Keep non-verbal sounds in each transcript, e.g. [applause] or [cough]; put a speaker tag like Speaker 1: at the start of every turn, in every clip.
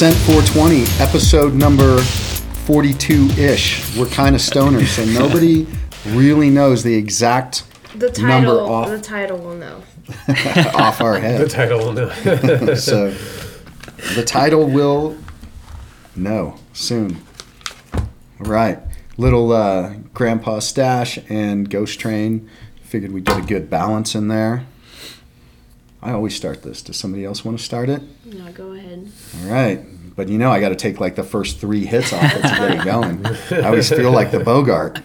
Speaker 1: Ascent 420, episode number 42 ish. We're kind of stoners, so [laughs] nobody really knows the exact
Speaker 2: The title,
Speaker 1: number
Speaker 2: title,
Speaker 1: off,
Speaker 2: the title will know. [laughs]
Speaker 1: off our
Speaker 3: The
Speaker 1: head.
Speaker 3: title will know. [laughs]
Speaker 1: So the title will know soon. All right. Little uh, Grandpa Stash and Ghost Train. Figured we'd get a good balance in there. I always start this. Does somebody else want to start it?
Speaker 2: No, go ahead.
Speaker 1: All right. But you know, I got to take like the first three hits off it to get it going. I always feel like the Bogart.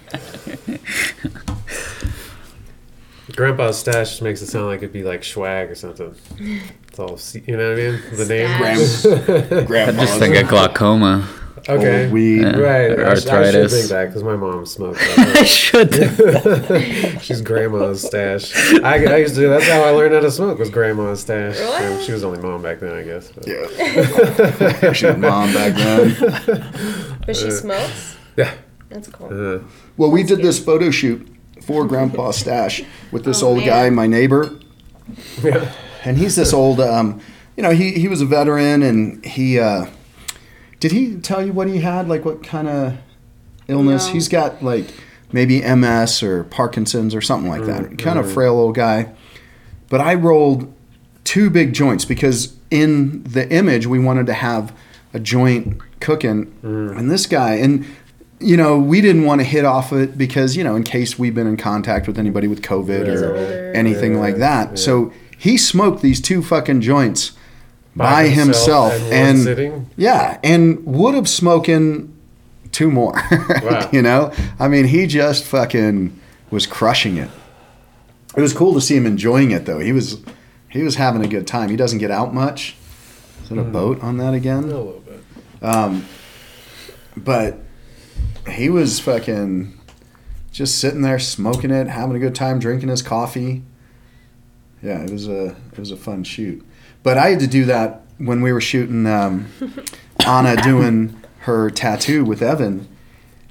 Speaker 3: Grandpa's stash just makes it sound like it'd be like swag or something. It's all, you know what I mean? The name.
Speaker 2: Stash.
Speaker 1: Grandpa. [laughs]
Speaker 4: I just think of glaucoma.
Speaker 3: Okay.
Speaker 1: Old weed.
Speaker 4: Yeah.
Speaker 3: Right.
Speaker 4: Or
Speaker 3: I, sh- I should
Speaker 4: arthritis.
Speaker 3: think that because my mom smoked. [laughs]
Speaker 4: I should.
Speaker 3: She's grandma's stash. I, I used to. That's how I learned how to smoke. Was grandma's stash.
Speaker 2: Really?
Speaker 3: She was only mom back then, I guess. but-
Speaker 1: Yeah. [laughs] she was mom back then.
Speaker 2: But she smokes?
Speaker 3: Yeah.
Speaker 2: That's cool.
Speaker 3: Uh,
Speaker 1: Well, we did this photo shoot for Grandpa Stash with this
Speaker 2: Oh,
Speaker 1: old
Speaker 2: man.
Speaker 1: guy, my neighbor,
Speaker 3: yeah.
Speaker 1: and he's this old. Um, you know, he he was a veteran, and he uh, did he tell you what he had, like what kind of illness?
Speaker 2: No.
Speaker 1: He's got like maybe MS or Parkinson's or something like that. Mm, kind of mm. frail old guy. But I rolled two big joints because in the image we wanted to have a joint cooking, mm. and this guy and. You know, we didn't want to hit off it because, you know, in case we've been in contact with anybody with COVID
Speaker 3: He's
Speaker 1: or anything
Speaker 3: Yeah,
Speaker 1: like that.
Speaker 3: yeah.
Speaker 1: So he smoked these two fucking joints by, himself,
Speaker 3: and,
Speaker 1: and
Speaker 3: sitting.
Speaker 1: yeah, and would have smoking two more. [laughs]
Speaker 3: Wow.
Speaker 1: you know, I mean, he just fucking was crushing it. It was cool to see him enjoying it though. He was he was having a good time. He doesn't get out much. Is it a boat on that again?
Speaker 3: A little bit.
Speaker 1: Um, But he was fucking just sitting there smoking it, having a good time, drinking his coffee. Yeah, it was a it was a fun shoot. But I had to do that when we were shooting um, Anna doing her tattoo with Evan,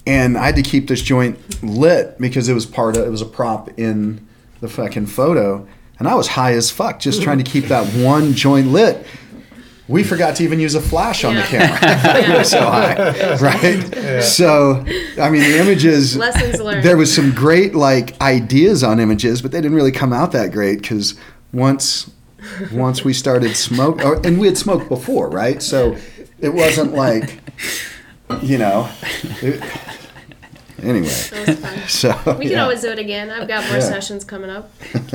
Speaker 1: and I had to keep this joint lit because it was part of it was a prop in the fucking photo, and I was high as fuck just trying to keep that one joint lit. We forgot to even use a flash on the camera. [laughs] [laughs] we so high, right? So, I mean, the images.
Speaker 2: Lessons learned.
Speaker 1: There was some great like ideas on images, but they didn't really come out that great because once once we started smoke, or, and we had smoked before, right? So it wasn't like you know. it- anyway,
Speaker 2: That was fun. [laughs]
Speaker 1: so
Speaker 2: We can
Speaker 1: yeah.
Speaker 2: always do it again. I've got more
Speaker 1: Yeah.
Speaker 2: sessions coming up. [laughs]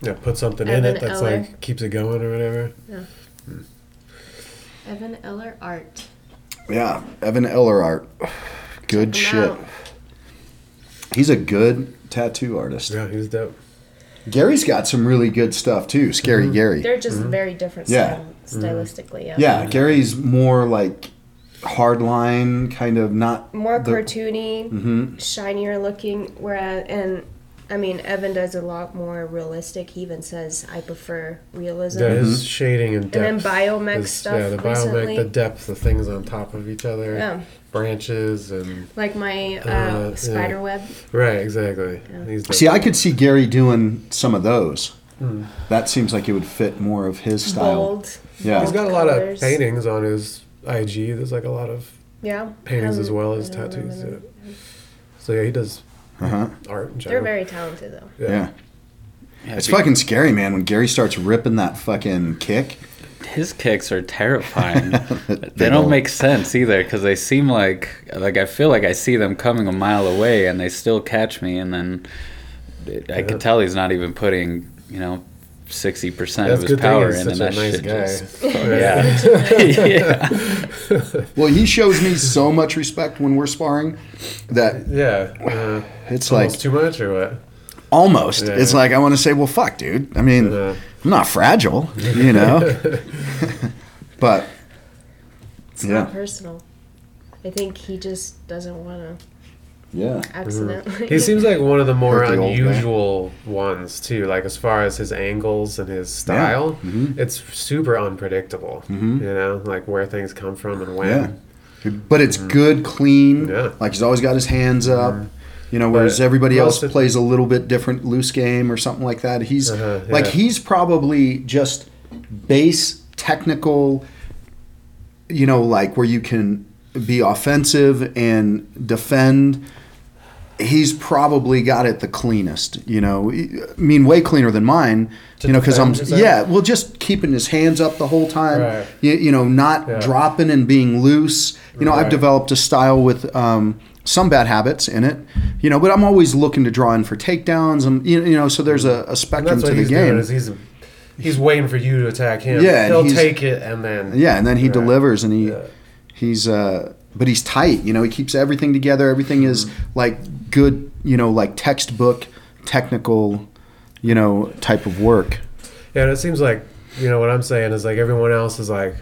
Speaker 3: Yeah, put something in it that's
Speaker 2: Eller.
Speaker 3: like keeps it going or whatever. Yeah. Hmm.
Speaker 2: Evan Eller Art.
Speaker 1: yeah, Evan Eller art, good
Speaker 2: Check 'em
Speaker 1: shit.
Speaker 2: out.
Speaker 1: He's a good tattoo artist.
Speaker 3: Yeah, he was dope.
Speaker 1: Gary's got some really good stuff too. Scary Gary.
Speaker 2: They're just very different
Speaker 1: Yeah.
Speaker 2: style, stylistically. Yeah.
Speaker 1: Yeah, Gary's more like hard line, kind of not
Speaker 2: More
Speaker 1: the-
Speaker 2: cartoony,
Speaker 1: Mhm.
Speaker 2: shinier looking. Whereas, and I mean, Evan does a lot more realistic. He even says, "I prefer realism."
Speaker 3: Yeah, his shading and depth.
Speaker 2: And then biomech
Speaker 3: is-
Speaker 2: stuff
Speaker 3: Yeah, the
Speaker 2: recently.
Speaker 3: biomech, the depth, the things on top of each other,
Speaker 2: Yeah.
Speaker 3: branches, and
Speaker 2: Like my uh,
Speaker 3: Uh, yeah.
Speaker 2: spider web.
Speaker 3: right, exactly.
Speaker 2: Yeah.
Speaker 1: See, I could see Gary doing some of those.
Speaker 3: Hmm.
Speaker 1: That seems like it would fit more of his style.
Speaker 2: Bold.
Speaker 1: Yeah.
Speaker 3: He's got a lot
Speaker 2: Colors.
Speaker 3: of paintings on his IG. There's like a lot of
Speaker 2: Yeah.
Speaker 3: paintings as
Speaker 2: Um,
Speaker 3: well as tattoos. Yeah. So yeah, he does
Speaker 1: Uh-huh.
Speaker 3: art in
Speaker 2: They're very talented though.
Speaker 1: Yeah.
Speaker 4: Yeah,
Speaker 1: It's
Speaker 4: be-
Speaker 1: fucking scary, man, when Gary starts ripping that fucking kick.
Speaker 4: His kicks are terrifying.
Speaker 1: Big [laughs]
Speaker 4: they don't make sense either because they seem like like I feel like I see them coming a mile away and they still catch me and then I
Speaker 3: Yeah.
Speaker 4: could tell he's not even putting you know sixty percent of his
Speaker 3: good thing
Speaker 4: power
Speaker 3: he's
Speaker 4: in
Speaker 3: such
Speaker 4: and
Speaker 3: a
Speaker 4: that
Speaker 3: nice
Speaker 4: shit
Speaker 3: guy.
Speaker 4: just [laughs] yeah. [laughs] yeah.
Speaker 1: Well, he shows me so much respect when we're sparring that
Speaker 3: Yeah, uh,
Speaker 1: it's
Speaker 3: almost
Speaker 1: like
Speaker 3: too much or what?
Speaker 1: almost.
Speaker 3: Yeah.
Speaker 1: It's like I want to say, well, fuck, dude. I mean,
Speaker 3: Uh,
Speaker 1: I'm not fragile, you know. [laughs] but
Speaker 2: It's
Speaker 1: Yeah.
Speaker 2: not personal. I think he just doesn't want to
Speaker 1: yeah,
Speaker 2: accidentally.
Speaker 3: He seems like one of the more
Speaker 1: Hurt the
Speaker 3: unusual ones too. Like as far as his angles and his style,
Speaker 1: Mhm.
Speaker 3: it's super unpredictable.
Speaker 1: Mhm.
Speaker 3: You know, like where things come from and when.
Speaker 1: yeah.
Speaker 3: when.
Speaker 1: But it's good, clean.
Speaker 3: Yeah.
Speaker 1: Like he's always got his hands up. You know, whereas
Speaker 3: But
Speaker 1: everybody else
Speaker 3: of-
Speaker 1: plays a little bit different loose game or something like that. He's
Speaker 3: Uh-huh,
Speaker 1: like he's probably just base technical. You know, like where you can be offensive and defend. He's probably got it the cleanest. You know, I mean, way cleaner than mine.
Speaker 3: To
Speaker 1: you know, because I'm
Speaker 3: defend, you're saying?
Speaker 1: yeah, well, just keeping his hands up the whole time.
Speaker 3: Right.
Speaker 1: You, you know, not
Speaker 3: Yeah.
Speaker 1: dropping and being loose. You know, I've developed a style with um, some bad habits in it. You know, but I'm always looking to draw in for takedowns. And you you know, so there's a, a spectrum
Speaker 3: that's
Speaker 1: to
Speaker 3: what
Speaker 1: the
Speaker 3: he's doing
Speaker 1: game.
Speaker 3: he's he's waiting for you to attack him.
Speaker 1: Yeah,
Speaker 3: he'll take it and then
Speaker 1: Yeah, and then he
Speaker 3: Right.
Speaker 1: delivers, and he
Speaker 3: Yeah.
Speaker 1: he's uh, but he's tight. You know, he keeps everything together. Everything is
Speaker 3: Mm-hmm.
Speaker 1: like good. You know, like textbook technical. You know, type of work.
Speaker 3: Yeah, and it seems like you know what I'm saying is like everyone else is like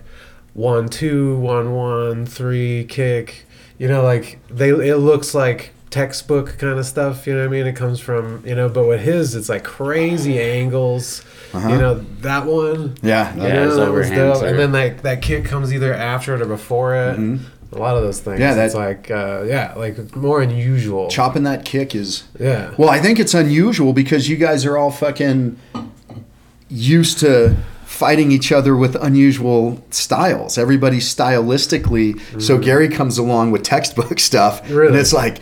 Speaker 3: one two one one three kick. You know, like they it looks like textbook kind of stuff. You know what I mean? It comes from you know, but with his, it's like crazy angles.
Speaker 1: Uh-huh.
Speaker 3: You know that one.
Speaker 1: Yeah,
Speaker 3: You
Speaker 4: Yeah,
Speaker 3: know, that was dope. And then like that kick comes either after it or before it.
Speaker 1: Mhm.
Speaker 3: A lot of those things.
Speaker 1: Yeah,
Speaker 3: that's like uh, yeah, like more unusual.
Speaker 1: chopping that kick is
Speaker 3: Yeah.
Speaker 1: Well, I think it's unusual because you guys are all fucking used to fighting each other with unusual styles. Everybody stylistically. So Gary comes along with textbook [laughs] stuff, and it's like,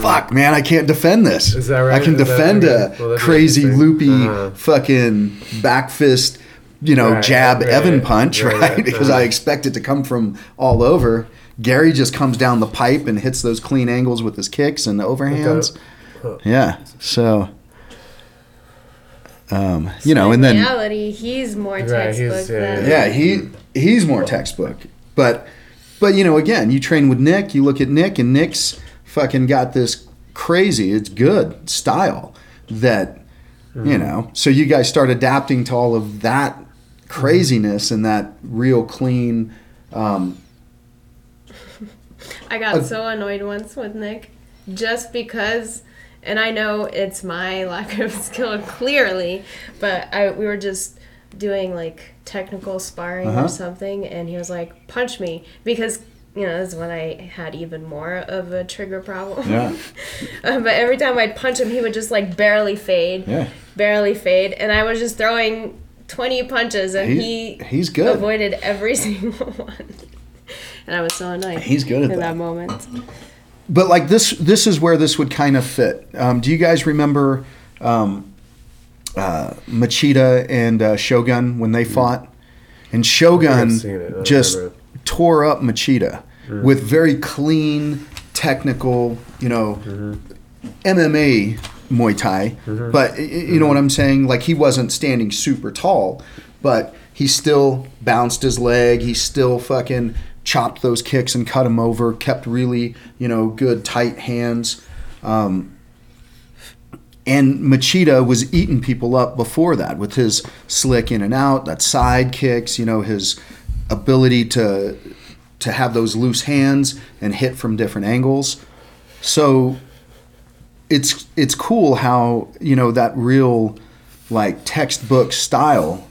Speaker 1: fuck, man, I can't defend this.
Speaker 3: Is that right?
Speaker 1: I can
Speaker 3: Is
Speaker 1: defend
Speaker 3: right?
Speaker 1: a
Speaker 3: Well,
Speaker 1: crazy, loopy,
Speaker 3: Uh-huh.
Speaker 1: fucking back fist. You know,
Speaker 3: Right,
Speaker 1: jab
Speaker 3: right,
Speaker 1: Evan punch,
Speaker 3: right,
Speaker 1: right?
Speaker 3: right, [laughs]
Speaker 1: because
Speaker 3: uh-huh.
Speaker 1: I expect it to come from all over. Gary just comes down the pipe and hits those clean angles with his kicks and the overhands.
Speaker 3: Huh.
Speaker 1: Yeah. So, um, you know,
Speaker 2: in
Speaker 1: and then
Speaker 2: reality, he's more
Speaker 3: Right,
Speaker 2: textbook
Speaker 3: he's- yeah,
Speaker 2: than
Speaker 1: yeah, he he's more textbook. But but you know, again, you train with Nick. You look at Nick, and Nick's fucking got this crazy. It's good style that you know. So you guys start adapting to all of that craziness and that real clean. Um,
Speaker 2: I got
Speaker 1: Uh,
Speaker 2: so annoyed once with Nick just because, and I know it's my [laughs] lack of skill clearly, but I we were just doing like technical sparring
Speaker 1: Uh-huh.
Speaker 2: or something, and he was like, "Punch me," because you know this is when I had even more of a trigger problem.
Speaker 1: Yeah. [laughs]
Speaker 2: Uh, but every time I'd punch him, he would just like barely fade,
Speaker 1: yeah,
Speaker 2: barely fade, and I was just throwing twenty punches, and
Speaker 1: he,
Speaker 2: he,
Speaker 1: he's good.
Speaker 2: avoided every [laughs] single one. And I was so annoyed
Speaker 1: He's good at
Speaker 2: in
Speaker 1: that.
Speaker 2: that. moment.
Speaker 1: but like this this is where this would kind of fit. Um, do you guys remember um, uh, machida and uh, shogun when they fought? And shogun
Speaker 3: I've seen it. I don't
Speaker 1: just tore up machida with very clean technical you know mma muay thai. But y- y- you know what i'm saying? Like he wasn't standing super tall but he still bounced his leg. He still fucking chopped those kicks and cut him over kept really you know good tight hands um, and Machida was eating people up before that with his slick in and out, that side kicks, you know, his ability to to have those loose hands and hit from different angles. So it's it's cool how, you know, that real like textbook style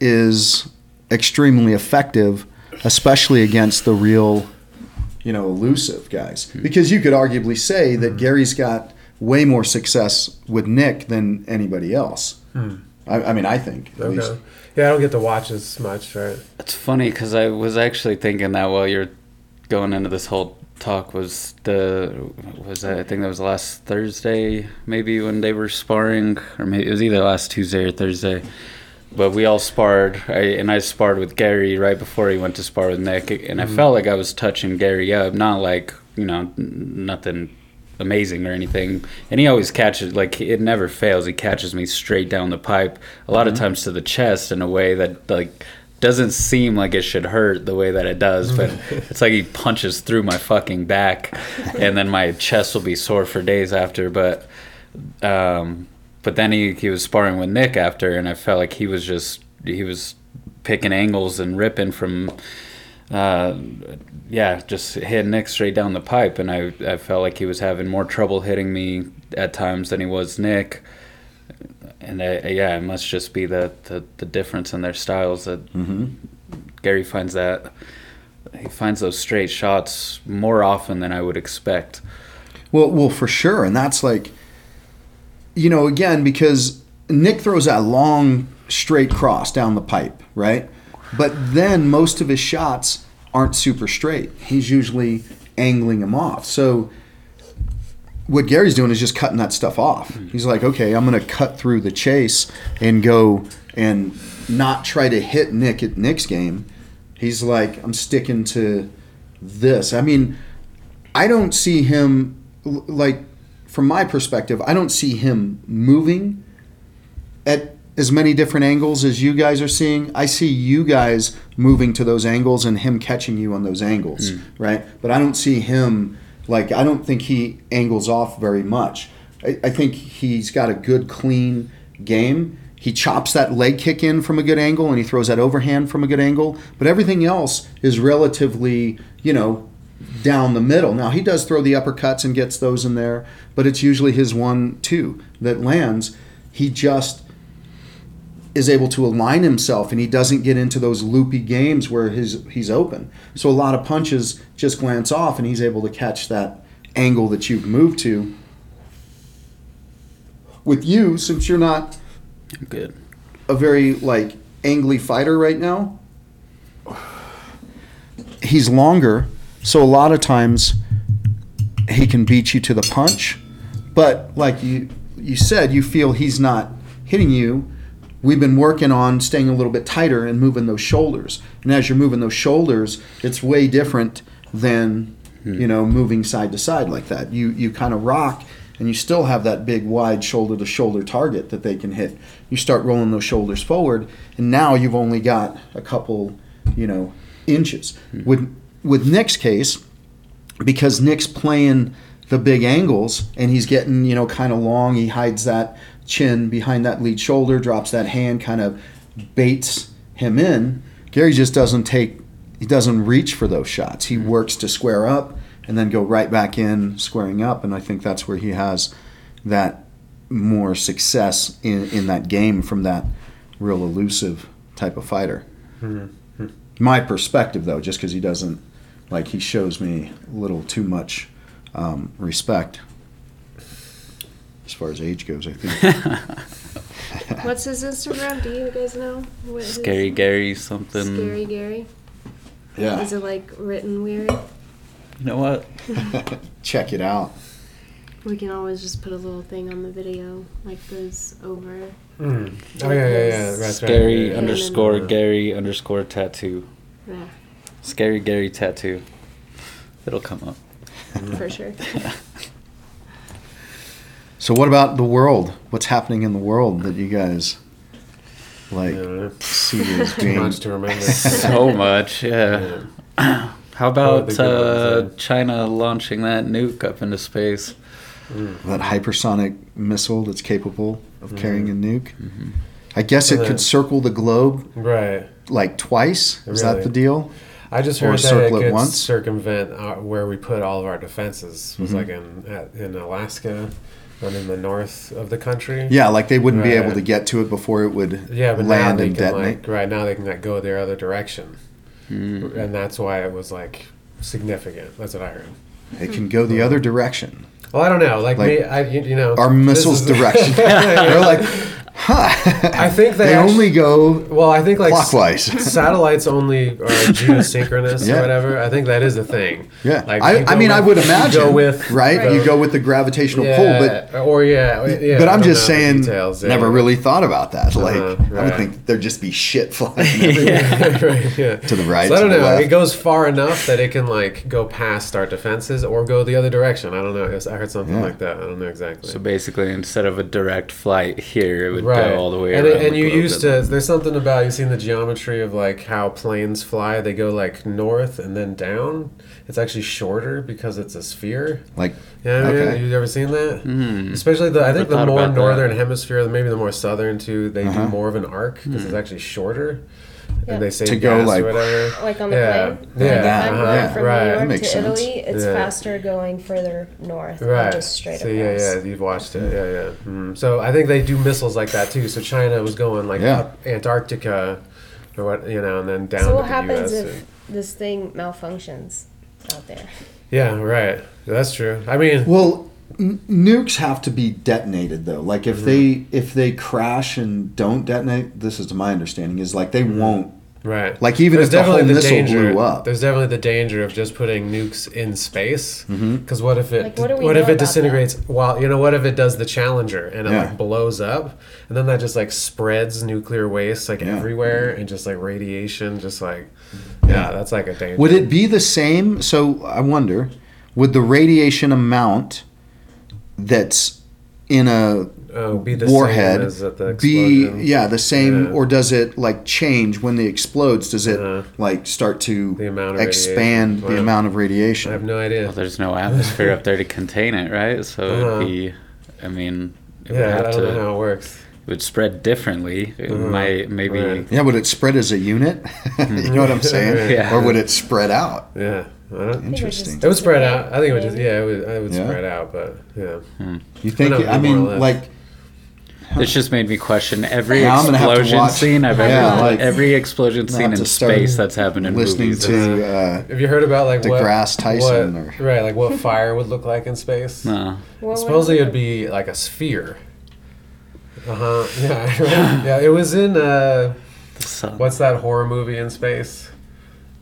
Speaker 1: is extremely effective, especially against the real, you know, elusive guys. Hmm. Because you could arguably say that hmm. Gary's got way more success with Nick than anybody else. Hmm. I, I mean, I think at least.
Speaker 3: Okay. Yeah, I don't get to watch as much, right?
Speaker 4: It's funny because I was actually thinking that while you're going into this whole talk was the was that I think that was last Thursday maybe when they were sparring or maybe it was either last Tuesday or Thursday. But we all sparred, I, and I sparred with Gary right before he went to spar with Nick, and I felt like I was touching Gary up, not like you know nothing amazing or anything. And he always catches like it never fails. He catches me straight down the pipe, a lot of times to the chest in a way that like doesn't seem like it should hurt the way that it does, but [laughs] it's like he punches through my fucking back, and then my chest will be sore for days after. But um, but then he he was sparring with Nick after, and I felt like he was just he was picking angles and ripping from. Uh, yeah, just hitting Nick straight down the pipe, and I, I felt like he was having more trouble hitting me at times than he was Nick. And I, yeah, it must just be the, the, the difference in their styles that Gary finds that he finds those straight shots more often than I would expect.
Speaker 1: Well, well, for sure, and that's like, you know, again because Nick throws that long straight cross down the pipe, right? But then most of his shots aren't super straight. He's usually angling them off. So what Gary's doing is just cutting that stuff off. Hmm. He's like, okay, I'm going to cut through the chase and go and not try to hit Nick at Nick's game. He's like, I'm sticking to this. I mean, I don't see him like from my perspective, I don't see him moving at as many different angles as you guys are seeing. I see you guys moving to those angles and him catching you on those angles, hmm. right? But I don't see him like I don't think he angles off very much. I, I think he's got a good clean game. He chops that leg kick in from a good angle and he throws that overhand from a good angle. But everything else is relatively, you know, down the middle. Now he does throw the uppercuts and gets those in there, but it's usually his one two that lands. He just is able to align himself and he doesn't get into those loopy games where his he's open. So a lot of punches just glance off and he's able to catch that angle that you've moved to. With you, since you're not
Speaker 4: Good.
Speaker 1: a very like angly fighter right now. He's longer, so a lot of times he can beat you to the punch. But like you you said, you feel he's not hitting you. We've been working on staying a little bit tighter and moving those shoulders. And as you're moving those shoulders, it's way different than hmm. you know moving side to side like that. You you kind of rock and you still have that big wide shoulder to shoulder target that they can hit. You start rolling those shoulders forward and now you've only got a couple, you know, inches. Hmm. With with Nick's case, because Nick's playing the big angles and he's getting, you know, kind of long, he hides that chin behind that lead shoulder, drops that hand, kind of baits him in. Gary just doesn't take he doesn't reach for those shots. He mm-hmm. works to square up and then go right back in squaring up and I think that's where he has that more success in, in that game from that real elusive type of fighter. Mm-hmm. My perspective though, just because he doesn't like he shows me a little too much um, respect as far as age goes. I think. [laughs]
Speaker 2: What's his Instagram? Do you guys know? What his-
Speaker 4: Scary Gary something.
Speaker 2: Scary Gary.
Speaker 1: yeah,
Speaker 2: Is it like written weird?
Speaker 4: You know what? [laughs]
Speaker 1: check it out.
Speaker 2: We can always just put a little thing on the video, like goes over.
Speaker 3: Mm. Oh yeah, yeah, yeah. That's right.
Speaker 4: Scary
Speaker 3: yeah.
Speaker 4: underscore
Speaker 3: Yeah.
Speaker 4: Gary underscore tattoo.
Speaker 2: Yeah,
Speaker 4: Scary Gary tattoo. It'll come up. [laughs]
Speaker 2: for sure.
Speaker 1: So, what about the world? What's happening in the world that you guys like
Speaker 3: Yeah.
Speaker 1: see as
Speaker 3: Too much to remember. [laughs]
Speaker 4: so much, yeah. How
Speaker 3: Oh,
Speaker 4: about uh. China launching that nuke up into space?
Speaker 1: that hypersonic missile that's capable of carrying a nuke.
Speaker 4: Mm-hmm.
Speaker 1: I guess it could circle the globe
Speaker 3: Right.
Speaker 1: like twice. Is that the deal?
Speaker 3: I just heard that
Speaker 1: circle
Speaker 3: it
Speaker 1: it
Speaker 3: could
Speaker 1: once?
Speaker 3: circumvent uh, where we put all of our defenses. Was
Speaker 1: Mhm.
Speaker 3: like in at, in Alaska and in the north of the country.
Speaker 1: Yeah, like they wouldn't be able to get to it before it would
Speaker 3: Yeah, but
Speaker 1: land and detonate.
Speaker 3: like right now they can like go their other direction,
Speaker 4: Mm.
Speaker 3: and that's why it was like significant. That's what I heard.
Speaker 1: It can go the other direction.
Speaker 3: Well, I don't know. Like,
Speaker 1: Like,
Speaker 3: me, I you, you know
Speaker 1: Our missiles
Speaker 3: is- [laughs]
Speaker 1: direction. [laughs] They're like, huh?
Speaker 3: I think they
Speaker 1: they
Speaker 3: actu-
Speaker 1: only go
Speaker 3: Well, I think like s-
Speaker 1: clockwise. [laughs]
Speaker 3: satellites only are [laughs] geosynchronous
Speaker 1: Yeah.
Speaker 3: or whatever. I think that is a thing.
Speaker 1: Yeah,
Speaker 3: Like,
Speaker 1: I, I
Speaker 3: go
Speaker 1: mean, I
Speaker 3: with-
Speaker 1: would
Speaker 3: you
Speaker 1: imagine,
Speaker 3: go with
Speaker 1: right?
Speaker 2: Right.
Speaker 1: You go with the gravitational pull, but
Speaker 3: or yeah, yeah.
Speaker 1: but
Speaker 3: I
Speaker 1: I'm just saying,
Speaker 3: details, yeah.
Speaker 1: never really thought about that. Like,
Speaker 3: Uh-huh,
Speaker 1: I would think there'd just be shit [laughs] flying everywhere.
Speaker 3: right, yeah.
Speaker 1: To the right,
Speaker 3: So I don't
Speaker 1: the
Speaker 3: know.
Speaker 1: left.
Speaker 3: It goes far enough that it can like go past our defenses or go the other direction. I don't know. I heard something
Speaker 1: Yeah.
Speaker 3: like that. I don't know exactly.
Speaker 4: So basically, instead of a direct flight here, it would
Speaker 3: right.
Speaker 4: go all the way
Speaker 3: and,
Speaker 4: around.
Speaker 3: and you
Speaker 4: globe
Speaker 3: used
Speaker 4: and-
Speaker 3: to. There's something about you've seen the geometry of like how planes fly. They go like north and then down. It's actually shorter because it's a sphere.
Speaker 1: like,
Speaker 3: Yeah,
Speaker 1: Okay.
Speaker 3: you ever seen that?
Speaker 4: Hmm.
Speaker 3: Especially the, I think the more
Speaker 4: about that.
Speaker 3: northern hemisphere, maybe the more southern too. They
Speaker 1: Uh-huh.
Speaker 3: do more of an arc because it's actually shorter,
Speaker 2: Yeah.
Speaker 3: and they save
Speaker 1: To go,
Speaker 3: gas
Speaker 1: like-
Speaker 3: or whatever.
Speaker 2: Like on the
Speaker 3: Yeah.
Speaker 2: plane.
Speaker 3: Yeah.
Speaker 2: Like if I'm going
Speaker 1: Yeah.
Speaker 2: from
Speaker 3: Right.
Speaker 2: New
Speaker 3: That
Speaker 2: York
Speaker 1: makes
Speaker 2: to
Speaker 1: sense.
Speaker 2: Italy, it's
Speaker 3: Yeah.
Speaker 2: faster going further north. than
Speaker 3: Right.
Speaker 2: Just straight
Speaker 3: so
Speaker 2: across.
Speaker 3: yeah, yeah, you've watched it. Yeah, yeah. Mm. So I think they do missiles like that too. So China was going like
Speaker 1: Yeah.
Speaker 3: up Antarctica, or what you know, and then down
Speaker 2: So
Speaker 3: to
Speaker 2: what
Speaker 3: the
Speaker 2: happens
Speaker 3: U.S.
Speaker 2: if this thing malfunctions? out there.
Speaker 3: Yeah, right. That's true. I mean,
Speaker 1: Well, n- nukes have to be detonated though. Like if mm-hmm. they if they crash and don't detonate, this is to my understanding is like they mm-hmm. won't.
Speaker 3: right.
Speaker 1: Like even if the whole missile blew up.
Speaker 3: There's definitely the danger of just putting nukes in space.
Speaker 1: Mm-hmm.
Speaker 3: Because what if it?
Speaker 2: Like, what
Speaker 3: what if it
Speaker 2: about
Speaker 3: disintegrates? While you know, what if it does the Challenger and it
Speaker 1: Yeah.
Speaker 3: like blows up, and then that just like spreads nuclear waste like
Speaker 1: Yeah.
Speaker 3: everywhere, mm-hmm. and just like radiation, just like yeah, that's like a danger.
Speaker 1: Would it be the same? So I wonder, would the radiation amount that's in a
Speaker 3: oh, be the
Speaker 1: warhead
Speaker 3: same as at the
Speaker 1: be yeah the same
Speaker 3: Yeah.
Speaker 1: or does it like change when it explodes does it
Speaker 3: Uh-huh.
Speaker 1: like start to
Speaker 3: The amount of
Speaker 1: expand
Speaker 3: radiation.
Speaker 1: the
Speaker 3: Wow.
Speaker 1: amount of radiation I
Speaker 3: have no idea.
Speaker 4: Well, there's no atmosphere up there to contain it, right? So
Speaker 3: Uh-huh.
Speaker 4: it'd be, I mean, it would
Speaker 3: Yeah, I
Speaker 4: have
Speaker 3: don't
Speaker 4: to,
Speaker 3: know how it works.
Speaker 4: it would spread differently. It
Speaker 3: Uh-huh.
Speaker 4: might, maybe,
Speaker 3: Right.
Speaker 1: yeah would it spread as a unit [laughs] you know what i'm [laughs] saying
Speaker 4: Yeah.
Speaker 1: or would it spread out
Speaker 3: Yeah, I don't,
Speaker 2: I think it
Speaker 1: Interesting.
Speaker 3: it would spread out. I think it would just yeah, it would, it would
Speaker 1: Yeah.
Speaker 3: spread out, but yeah.
Speaker 1: you think
Speaker 3: know,
Speaker 1: i mean like
Speaker 4: This just made me question every
Speaker 1: Now I'm gonna have to
Speaker 4: explosion scene I've ever,
Speaker 1: Yeah, like-
Speaker 4: every explosion scene in space that's happened in
Speaker 1: listening
Speaker 4: movies.
Speaker 1: to uh,
Speaker 3: Have you heard about like what
Speaker 1: DeGrasse Tyson
Speaker 3: what-
Speaker 1: or-
Speaker 3: right, like what fire would look like in space?
Speaker 4: no.
Speaker 2: Well,
Speaker 3: Supposedly it would be like a sphere. Uh huh. [laughs] Yeah, [laughs] yeah. It was in uh, what's that horror movie in space?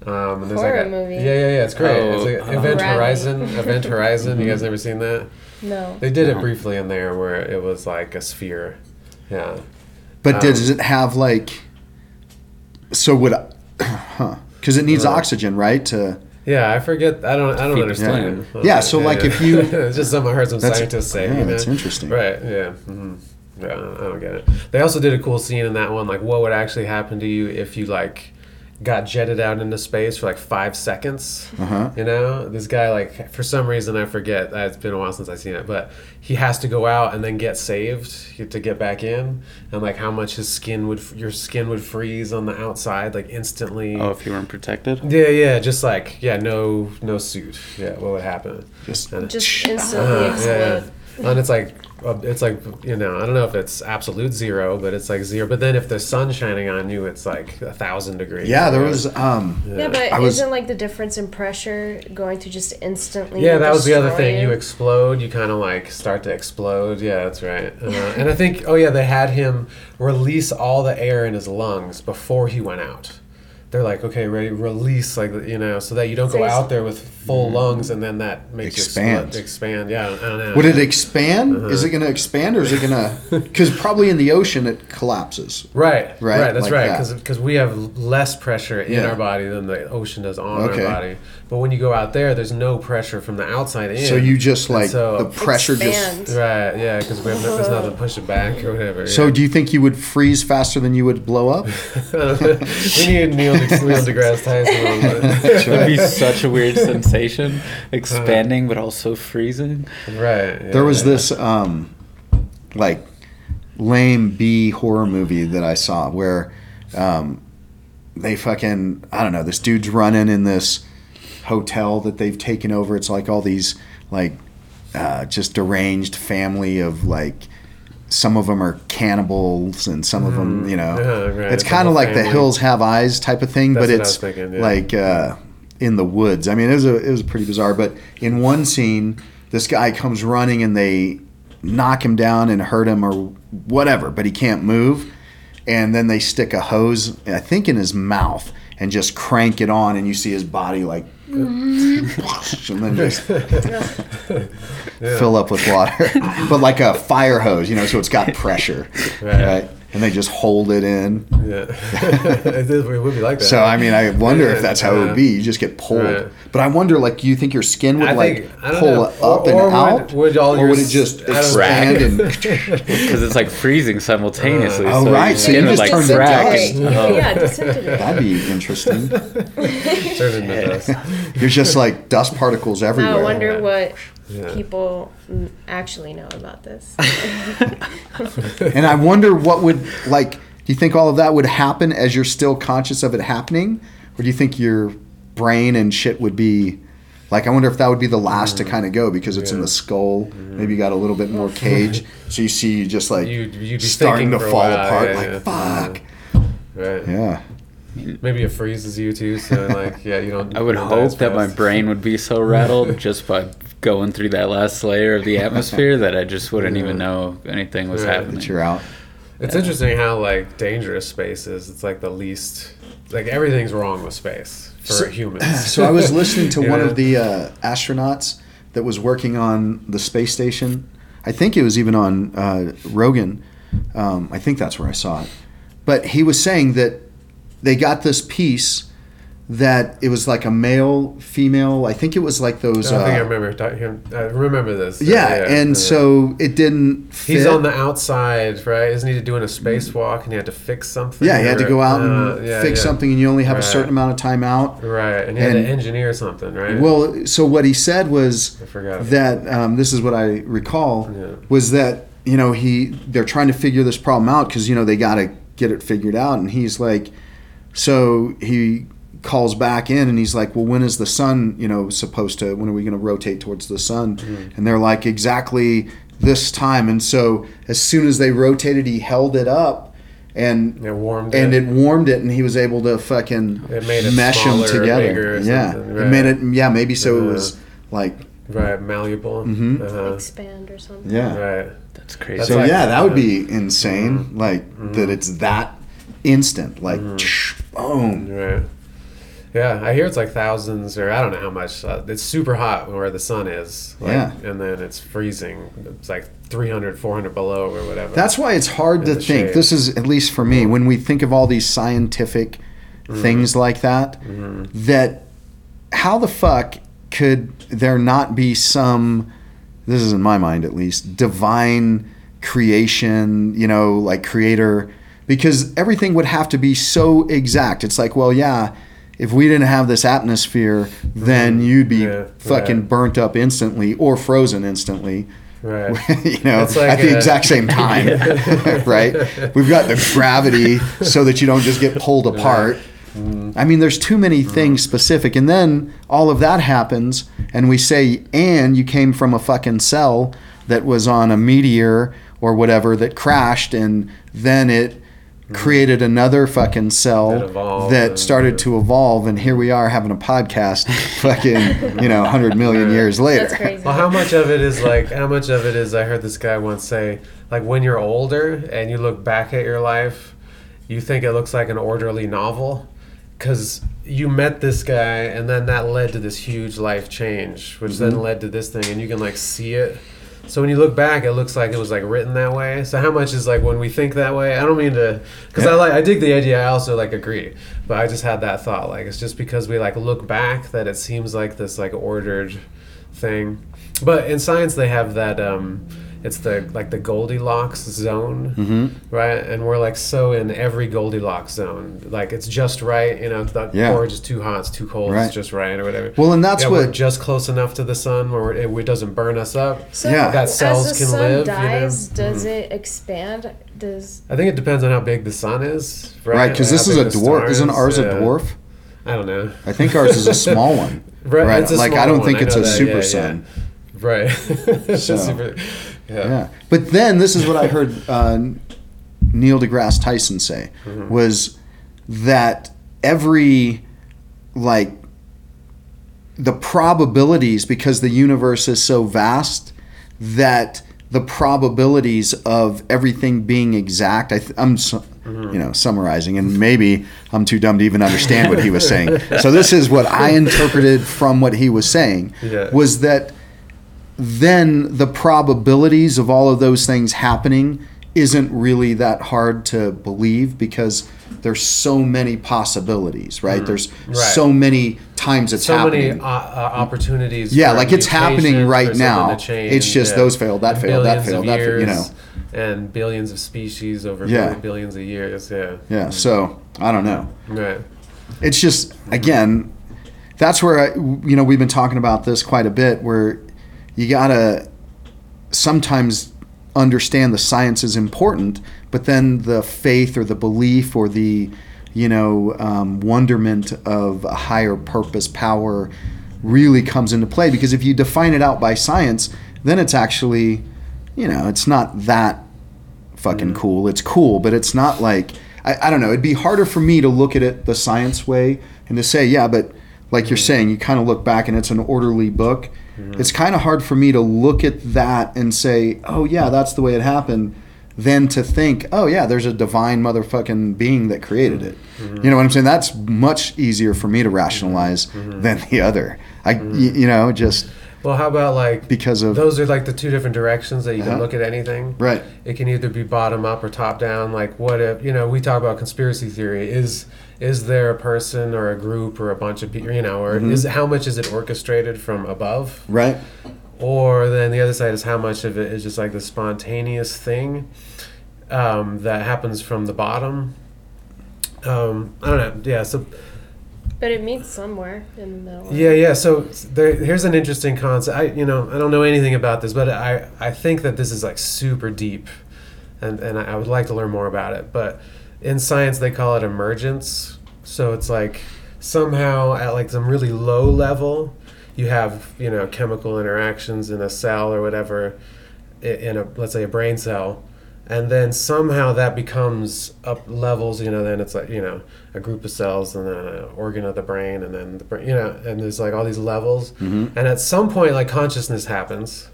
Speaker 3: Um, and there's
Speaker 2: Horror
Speaker 3: like a,
Speaker 2: movie?
Speaker 3: Yeah, yeah, yeah. It's great.
Speaker 4: Oh,
Speaker 3: it's like
Speaker 4: uh,
Speaker 3: Event
Speaker 2: Gravity.
Speaker 3: Horizon. Event [laughs] Horizon. You guys never seen that?
Speaker 2: No.
Speaker 3: They did it briefly in there where it was like a sphere. Yeah.
Speaker 1: but
Speaker 3: Um,
Speaker 1: does it have like so would [coughs] huh because it needs
Speaker 3: Uh,
Speaker 1: oxygen right to
Speaker 3: Yeah, I forget. I don't. I don't understand.
Speaker 1: Yeah. Yeah, so, like, if you- [laughs]
Speaker 3: it's just something I heard some scientists say.
Speaker 1: yeah,
Speaker 3: you know?
Speaker 1: that's interesting.
Speaker 3: Right. Yeah. Mm-hmm. Yeah. I don't, I don't get it. They also did a cool scene in that one. Like, what would actually happen to you if you like got jetted out into space for like five seconds?
Speaker 1: uh-huh
Speaker 3: You know, this guy like for some reason I forget. uh, It's been a while since I've seen it, but he has to go out and then get saved to get back in, and like how much his skin would your skin would freeze on the outside like instantly.
Speaker 4: oh, if you weren't protected?
Speaker 3: Yeah, yeah, just like yeah, no, no suit. Yeah, what would happen?
Speaker 1: just
Speaker 3: And,
Speaker 2: Just instantly
Speaker 3: uh, yeah,
Speaker 2: explode.
Speaker 3: yeah. and it's like it's like you know I don't know if it's absolute zero, but it's like zero. But then if the sun's shining on you, it's like a thousand degrees.
Speaker 1: yeah there
Speaker 3: you
Speaker 1: was um
Speaker 2: Yeah, but
Speaker 1: I
Speaker 2: isn't like the difference in pressure going to just instantly?
Speaker 3: Yeah, that was the other
Speaker 2: destroy
Speaker 3: thing. You explode, you kind of like start to explode. Yeah, that's right. Uh, and I think, oh yeah, they had him release all the air in his lungs before he went out. They're like, okay, ready, release, like you know, so that you don't
Speaker 2: So
Speaker 3: go out there with full lungs, and then that makes
Speaker 1: Expand.
Speaker 3: you split, expand. Yeah, I don't know.
Speaker 1: would it expand
Speaker 3: Uh-huh.
Speaker 1: is it going to expand or is it going [laughs] to because probably in the ocean it collapses
Speaker 3: Right,
Speaker 1: Right,
Speaker 3: right, that's
Speaker 1: like
Speaker 3: right.
Speaker 1: that.
Speaker 3: Because we have less pressure in
Speaker 1: Yeah.
Speaker 3: our body than the ocean does on
Speaker 1: Okay.
Speaker 3: our body. But when you go out there, there's no pressure from the outside in.
Speaker 1: so you just like
Speaker 3: so-
Speaker 1: the pressure
Speaker 2: Expand.
Speaker 1: just
Speaker 3: Right, yeah, because we have no, there's nothing to push it back or whatever.
Speaker 1: so do you think you would freeze faster than you would blow up [laughs]
Speaker 3: we need Neil, de- Neil deGrasse Tyson. that.
Speaker 4: It'd be such a weird [laughs] sensation, expanding but also freezing.
Speaker 3: right. yeah.
Speaker 1: there was this um like lame B horror movie that I saw where um they fucking I don't know this dude's running in this hotel that they've taken over. It's like all these like uh, just deranged family of like some of them are cannibals and some of them you know.
Speaker 3: Yeah, [laughs] right.
Speaker 1: it's kind of like the hills have eyes type of thing
Speaker 3: That's
Speaker 1: but it's
Speaker 3: thinking, yeah.
Speaker 1: like uh, in the woods. I mean it was a, it was pretty bizarre but in one scene this guy comes running and they knock him down and hurt him or whatever but he can't move. And then they stick a hose i think in his mouth and just crank it on and you see his body like and then just fill up with water [laughs] but like a fire hose you know so it's got pressure
Speaker 3: Right.
Speaker 1: right, and they just hold it in
Speaker 3: Yeah. [laughs] it would be like that.
Speaker 1: so I mean, I wonder if that's how it would be. You just get pulled.
Speaker 3: Right.
Speaker 1: But I wonder, like, do you think your skin would
Speaker 3: I
Speaker 1: like
Speaker 3: think-
Speaker 1: pull
Speaker 3: know.
Speaker 1: up
Speaker 3: Or-
Speaker 1: and
Speaker 3: or
Speaker 1: out,
Speaker 3: would all
Speaker 1: or
Speaker 3: your
Speaker 1: would it just
Speaker 3: I don't know.
Speaker 1: expand and?
Speaker 4: Because [laughs] it's like freezing simultaneously.
Speaker 1: Oh,
Speaker 4: so
Speaker 1: right, so you
Speaker 4: would
Speaker 1: just
Speaker 4: like
Speaker 1: turned to dust.
Speaker 4: and- oh.
Speaker 2: yeah, disintegrate.
Speaker 1: That'd be interesting. [laughs]
Speaker 3: Turn. [laughs]
Speaker 1: You're just like dust particles everywhere.
Speaker 2: I wonder what
Speaker 3: Yeah.
Speaker 2: people actually know about this.
Speaker 1: And I wonder what would like. Do you think all of that would happen as you're still conscious of it happening, or do you think your brain and shit would be? Like, I wonder if that would be the last to kind of go because it's in
Speaker 3: Mm. Yeah.
Speaker 1: the skull. Maybe you got a little bit more cage, so you see you just like
Speaker 3: You'd- you'd be
Speaker 1: starting to fall
Speaker 3: while,
Speaker 1: apart.
Speaker 3: yeah,
Speaker 1: like
Speaker 3: yeah.
Speaker 1: fuck.
Speaker 3: Right.
Speaker 1: Yeah.
Speaker 3: Maybe it freezes you too, so like yeah, you don't.
Speaker 4: I would
Speaker 3: you don't die as
Speaker 4: hope that my brain would be so rattled [laughs] just by going through that last layer of the atmosphere that I just wouldn't even
Speaker 3: Yeah.
Speaker 4: know anything was
Speaker 3: Right.
Speaker 4: happening.
Speaker 1: That you're out.
Speaker 3: It's
Speaker 4: Yeah.
Speaker 3: interesting how like dangerous space is. It's like the least like everything's wrong with space for
Speaker 1: So-
Speaker 3: humans. [laughs]
Speaker 1: So I was listening to [laughs] one
Speaker 3: know?
Speaker 1: of the uh, astronauts that was working on the space station. I think it was even on uh, Rogan. Um, I think that's where I saw it. But he was saying that they got this piece that it was like a male, female. I think it was like those.
Speaker 3: I think I
Speaker 1: Uh,
Speaker 3: remember ta- him. I remember this.
Speaker 1: yeah, and
Speaker 3: yeah.
Speaker 1: so it didn't. Fit.
Speaker 3: he's on the outside, right? Isn't he doing a spacewalk and he had to fix something?
Speaker 1: Yeah, he had to go out and
Speaker 3: uh, yeah,
Speaker 1: fix
Speaker 3: yeah.
Speaker 1: something, and you only have a certain amount of time out.
Speaker 3: Right, and he had to engineer something, right?
Speaker 1: Well, so what he said was
Speaker 3: I forgot.
Speaker 1: that um, this is what I recall
Speaker 3: Yeah.
Speaker 1: was that you know he they're trying to figure this problem out because you know they got to get it figured out, and he's like, so he calls back in and he's like, well, when is the sun you know supposed to? When are we going to rotate towards the sun?
Speaker 3: Mm-hmm.
Speaker 1: And they're like, exactly this time. And so as soon as they rotated, he held it up. And
Speaker 3: it warmed
Speaker 1: and
Speaker 3: it.
Speaker 1: it warmed it, and he was able to fucking
Speaker 3: It made it
Speaker 1: mesh them
Speaker 3: smaller or
Speaker 1: together.
Speaker 3: bigger or
Speaker 1: yeah,
Speaker 3: something,
Speaker 1: it made it. Yeah, maybe so. It
Speaker 3: Uh,
Speaker 1: was like
Speaker 3: right, malleable.
Speaker 1: Mhm.
Speaker 3: Uh-huh.
Speaker 2: expand or something.
Speaker 1: yeah.
Speaker 3: Right.
Speaker 4: That's crazy.
Speaker 3: That's
Speaker 1: so
Speaker 3: like-
Speaker 1: yeah, that would be insane. Like that, it's that instant. Like boom.
Speaker 3: Right. Yeah, I hear it's like thousands, or I don't know how much. Uh, it's super hot where the sun is. Like,
Speaker 1: Yeah.
Speaker 3: And then it's freezing. It's like 300, 400 below or whatever.
Speaker 1: That's why it's hard to think.
Speaker 3: shade.
Speaker 1: This is at least for me when we think of all these scientific things like that.
Speaker 3: Mm-hmm.
Speaker 1: That how the fuck could there not be some? This is in my mind at least divine creation. You know, like creator. Because everything would have to be so exact. It's like, well, yeah, if we didn't have this atmosphere, then you'd be
Speaker 3: Mm-hmm. Yeah,
Speaker 1: fucking
Speaker 3: right.
Speaker 1: burnt up instantly or frozen instantly.
Speaker 3: right. [laughs]
Speaker 1: you know,
Speaker 3: like
Speaker 1: at the
Speaker 3: a-
Speaker 1: exact same [laughs] time, [laughs] right? We've got the gravity so that you don't just get pulled apart.
Speaker 3: Mm-hmm.
Speaker 1: I mean, there's too many things specific, and then all of that happens, and we say, "And you came from a fucking cell that was on a meteor or whatever that crashed, and then it." Mm-hmm. Created another fucking cell
Speaker 3: evolved
Speaker 1: that
Speaker 3: and-
Speaker 1: started to evolve, and here we are having a podcast, [laughs] fucking, you know, hundred million years later.
Speaker 2: That's crazy.
Speaker 3: Well, how much of it is like? How much of it is? I heard this guy once say, like when you're older and you look back at your life, you think it looks like an orderly novel, because you met this guy and then that led to this huge life change, which then mm-hmm. led to this thing, and you can like see it. So when you look back, it looks like it was like written that way. So how much is like when we think that way? I don't mean to, because I like I dig the idea. I also like agree, but I just had that thought. Like it's just because we like look back that it seems like this like ordered thing. But in science, they have that. um It's the like the Goldilocks zone,
Speaker 1: Mhm.
Speaker 3: right? And we're like so in every Goldilocks zone. Like it's just right. You know, the
Speaker 1: Yeah.
Speaker 3: porridge is too hot, it's too cold,
Speaker 1: Right.
Speaker 3: it's just right, or whatever.
Speaker 1: Well, and that's
Speaker 3: yeah,
Speaker 1: what
Speaker 3: we're just close enough to the sun where it, it doesn't burn us up.
Speaker 2: So
Speaker 1: Yeah.
Speaker 3: That cells
Speaker 2: as the
Speaker 3: can
Speaker 2: sun
Speaker 3: live, you know? Mm-hmm.
Speaker 2: does it expand? Does
Speaker 3: I think it depends on how big the sun is, right?
Speaker 1: right? Because
Speaker 3: How
Speaker 1: this is a dwarf. Isn't
Speaker 3: is,
Speaker 1: ours a dwarf?
Speaker 3: I don't know.
Speaker 1: I think ours is a [laughs] small one.
Speaker 3: Right,
Speaker 1: Right.
Speaker 3: it's a
Speaker 1: like I don't
Speaker 3: one,
Speaker 1: think it's a
Speaker 3: that,
Speaker 1: super
Speaker 3: yeah,
Speaker 1: sun.
Speaker 3: yeah. Right. [laughs]
Speaker 1: So,
Speaker 3: Super- yeah.
Speaker 1: Yeah. But then this is what I heard uh, Neil deGrasse Tyson say
Speaker 3: Mm-hmm.
Speaker 1: was that every like the probabilities because the universe is so vast that the probabilities of everything being exact I th- I'm su-
Speaker 3: Mm-hmm.
Speaker 1: you know summarizing and maybe I'm too dumb to even understand what he was saying [laughs] so this is what I interpreted from what he was saying
Speaker 3: Yeah.
Speaker 1: was that then the probabilities of all of those things happening isn't really that hard to believe because there's so many possibilities, right? There's
Speaker 3: Mm. Right.
Speaker 1: so many times it's
Speaker 3: so
Speaker 1: happening.
Speaker 3: many uh, uh, opportunities.
Speaker 1: Yeah, like it's happening right now. It's just those failed, that failed, that failed, that failed, you know.
Speaker 3: and billions of species over
Speaker 1: Yeah.
Speaker 3: billion- billions of years. Yeah,
Speaker 1: yeah, so I don't know.
Speaker 3: right.
Speaker 1: it's just again that's where I, you know we've been talking about this quite a bit where you gotta sometimes understand the science is important but then the faith or the belief or the you know um, wonderment of a higher purpose power really comes into play because if you define it out by science then it's actually you know it's not that fucking cool. It's cool, but it's not like I, I don't know. It'd be harder for me to look at it the science way and to say, yeah, but like you're saying, you kind of look back and it's an orderly book. Mm-hmm. It's kind of hard for me to look at that and say, oh yeah, that's the way it happened. Than to think, oh yeah, there's a divine motherfucking being that created it. Mm-hmm. You know what I'm saying? That's much easier for me to rationalize mm-hmm. than the other. I, y- you know, just
Speaker 3: Well, how about like
Speaker 1: because of
Speaker 3: those are like the two different directions that you can
Speaker 1: Uh-huh.
Speaker 3: look at anything.
Speaker 1: right.
Speaker 3: It can either be bottom up or top down. Like what if you know we talk about conspiracy theory is is there a person or a group or a bunch of people you know or
Speaker 1: Mm-hmm.
Speaker 3: is how much is it orchestrated from above
Speaker 1: Right.
Speaker 3: or then the other side is how much of it is just like the spontaneous thing um, that happens from the bottom. Um, I don't know. Yeah. So
Speaker 2: But it meets somewhere in the middle.
Speaker 3: yeah, yeah. So there, here's an interesting concept. I, you know, I don't know anything about this, but I, I think that this is like super deep, and and I would like to learn more about it. But in science, they call it emergence. So it's like somehow at like some really low level, you have you know chemical interactions in a cell or whatever, in a let's say a brain cell, and then somehow that becomes up levels. You know, then it's like you know a group of cells and then an organ of the brain and then the brain. You know, and there's like all these levels, mm-hmm. and at some point like consciousness happens,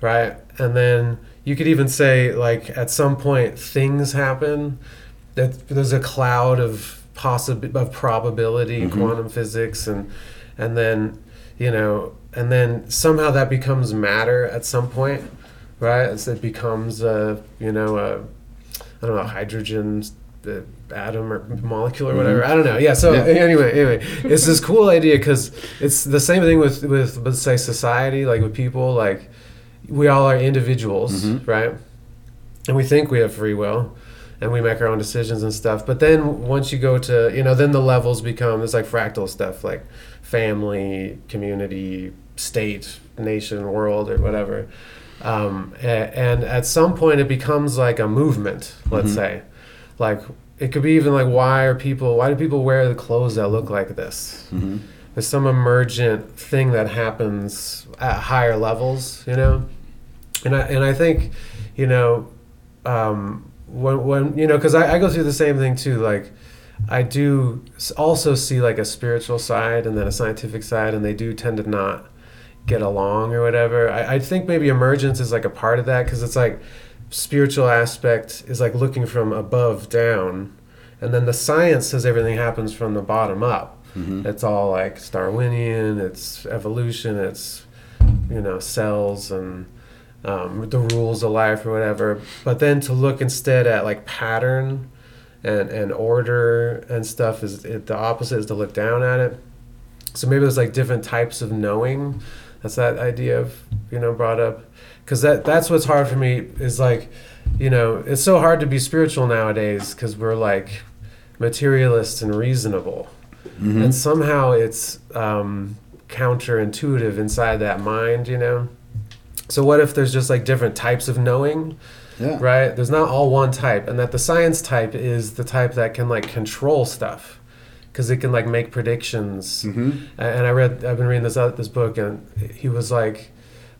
Speaker 3: right? And then you could even say like at some point things happen that there's a cloud of possib of probability mm-hmm. quantum physics and and then you know and then somehow that becomes matter at some point right? It's- it becomes a you know a i don't know hydrogen the atom or molecule or mm-hmm. whatever. I don't know. Yeah so
Speaker 1: Yeah.
Speaker 3: anyway anyway. [laughs] It's this cool idea because it's the same thing with with let's say society like with people like we all are individuals mm-hmm. right? And we think we have free will and we make our own decisions and stuff but then once you go to you know then the levels become it's like fractal stuff like family community state nation world or whatever um, and at some point it becomes like a movement let's say. Like it could be even like why are people why do people wear the clothes that look like this? There's some emergent thing that happens at higher levels you know? And I, and I think you know um, when when you know because I, I go through the same thing too like I do also see like a spiritual side and then a scientific side and they do tend to not get along or whatever. I, I think maybe emergence is like a part of that because it's like spiritual aspect is like looking from above down and then the science says everything happens from the bottom up. It's all like darwinian it's evolution it's you know cells and um, the rules of life or whatever. But then to look instead at like pattern and, and order and stuff is it, the opposite is to look down at it. So maybe there's like different types of knowing that's that idea of you know brought up. Because that that's what's hard for me is like you know it's so hard to be spiritual nowadays because we're like materialist and reasonable. And somehow it's um, counterintuitive inside that mind you know? So what if there's just like different types of knowing?
Speaker 1: Yeah.
Speaker 3: right? There's not all one type and that the science type is the type that can like control stuff because it can like make predictions
Speaker 1: Mm-hmm.
Speaker 3: And i read i've been reading this out this book and he was like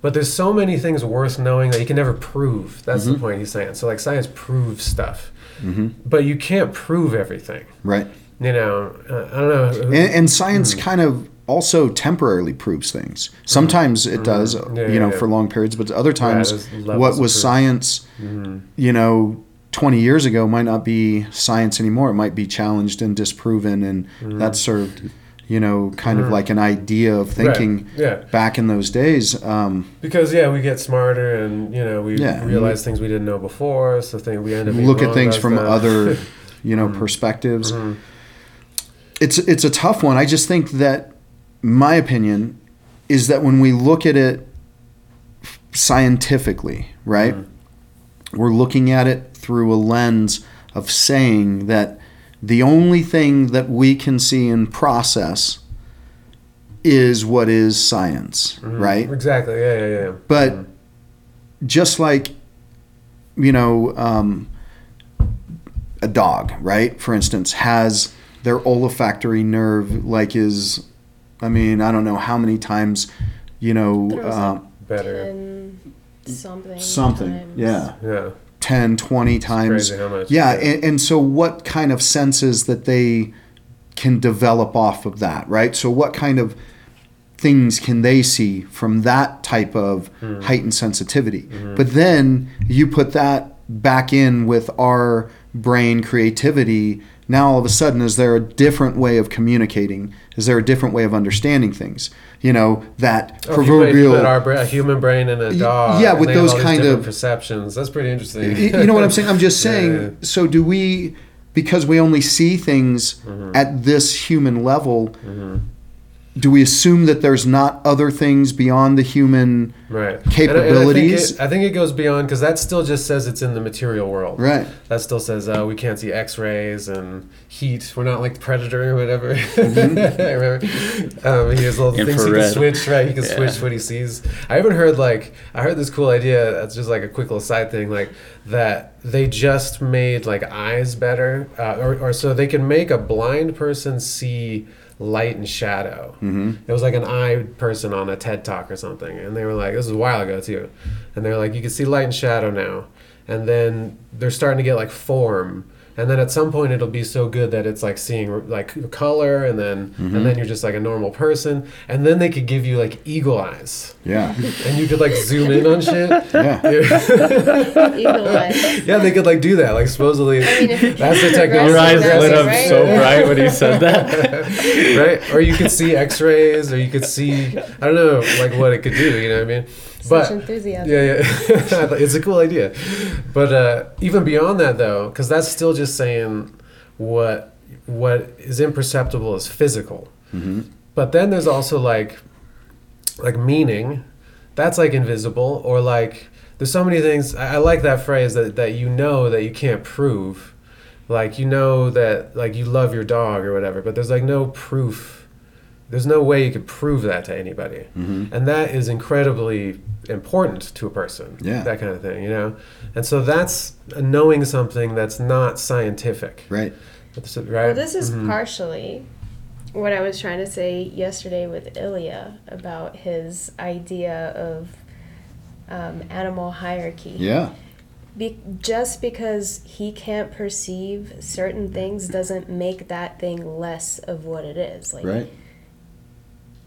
Speaker 3: but there's so many things worth knowing that you can never prove that's the point he's saying so like science proves stuff
Speaker 1: Mm-hmm.
Speaker 3: but you can't prove everything
Speaker 1: Right.
Speaker 3: you know uh, i don't know
Speaker 1: And, and science kind of also temporarily proves things. Sometimes it does,
Speaker 3: Mm-hmm. Yeah,
Speaker 1: you
Speaker 3: yeah,
Speaker 1: know,
Speaker 3: yeah.
Speaker 1: for long periods, but other times, what was
Speaker 3: proof.
Speaker 1: science,
Speaker 3: Mm-hmm.
Speaker 1: you know, 20 years ago might not be science anymore. It might be challenged and disproven, and
Speaker 3: Mm-hmm.
Speaker 1: that served, you know, kind of like an idea of thinking
Speaker 3: Right. yeah
Speaker 1: back in those days. Um,
Speaker 3: because yeah we get smarter and you know we
Speaker 1: Yeah.
Speaker 3: realize things we didn't know before so thing we end up
Speaker 1: look at things from
Speaker 3: stuff.
Speaker 1: other, [laughs] you know,
Speaker 3: Mm-hmm.
Speaker 1: perspectives. It's it's a tough one. I just think that my opinion is that when we look at it scientifically, right? We're looking at it through a lens of saying that the only thing that we can see and process is what is science, right?
Speaker 3: exactly yeah yeah yeah
Speaker 1: But just like, you know, um, a dog, right? For instance, has their olfactory nerve, like is, I mean, I don't know how many times, you know,
Speaker 2: Throws
Speaker 1: uh,
Speaker 3: better
Speaker 2: something.
Speaker 1: something.
Speaker 2: times.
Speaker 1: Yeah.
Speaker 3: yeah
Speaker 1: 10, 20 times.
Speaker 3: crazy how much,
Speaker 1: yeah. And, and so what kind of senses that they can develop off of that, right? So what kind of things can they see from that type of
Speaker 3: Hmm.
Speaker 1: heightened sensitivity?
Speaker 3: Mm-hmm.
Speaker 1: But then you put that back in with our brain creativity. Now all of a sudden, is there a different way of communicating? Is there a different way of understanding things? You know that
Speaker 3: Oh, if you put-
Speaker 1: proverbial.
Speaker 3: put our a human brain and a dog.
Speaker 1: yeah, with those kind of-
Speaker 3: perceptions. That's pretty interesting.
Speaker 1: You know what I'm saying? I'm just [laughs] saying.
Speaker 3: yeah.
Speaker 1: So do we? Because we only see things
Speaker 3: Mm-hmm.
Speaker 1: at this human level. Do we assume that there's not other things beyond the human?
Speaker 3: right
Speaker 1: capabilities.
Speaker 3: And I, and I, think it, I think it goes beyond because that still just says it's in the material world.
Speaker 1: Right.
Speaker 3: That still says uh, we can't see X-rays and heat. We're not like the Predator or whatever.
Speaker 1: Mm-hmm. [laughs]
Speaker 3: Remember? Um, he has little things he can switch. Right, he can
Speaker 4: Yeah.
Speaker 3: switch what he sees. I haven't heard like I heard this cool idea. That's just like a quick little side thing. Like that they just made like eyes better, uh, or, or so they can make a blind person see light and shadow. Mm-hmm. It was like an eye person on a TED talk or something, and they were like, this was a while ago too, and they were like, you can see light and shadow now, and then they're starting to get like form. And then at some point it'll be so good that it's like seeing like color, and then and mm-hmm. then you're just like a normal person. And then they could give you like eagle eyes,
Speaker 1: Yeah.
Speaker 3: and you could like zoom in on shit.
Speaker 1: Yeah. [laughs]
Speaker 2: Eagle eye.
Speaker 3: Yeah, they could like do that. Like supposedly,
Speaker 2: mean,
Speaker 3: that's the technology.
Speaker 4: Your eyes lit up
Speaker 2: right.
Speaker 4: so bright when he said that. [laughs]
Speaker 3: right? Or you could see X-rays, or you could see I don't know, like what it could do. You know what I mean?
Speaker 2: Such enthusiasm.
Speaker 3: Yeah, yeah, [laughs] it's a cool idea. But uh, even beyond that, though, because that's still just saying what what is imperceptible is physical. But then there's also like like meaning, that's like invisible, or like there's so many things. I, I like that phrase that that you know that you can't prove. Like you know that like you love your dog or whatever, but there's like no proof. There's no way you could prove that to anybody, and that is incredibly important to a person.
Speaker 1: Yeah.
Speaker 3: that kind of thing, you know. And so that's knowing something that's not scientific,
Speaker 1: Right.
Speaker 3: That's- right?
Speaker 2: Well, this is
Speaker 3: Mhm.
Speaker 2: partially what I was trying to say yesterday with Ilya about his idea of um, animal hierarchy.
Speaker 1: Yeah.
Speaker 2: Be- just because he can't perceive certain things doesn't make that thing less of what it is. Like,
Speaker 1: Right.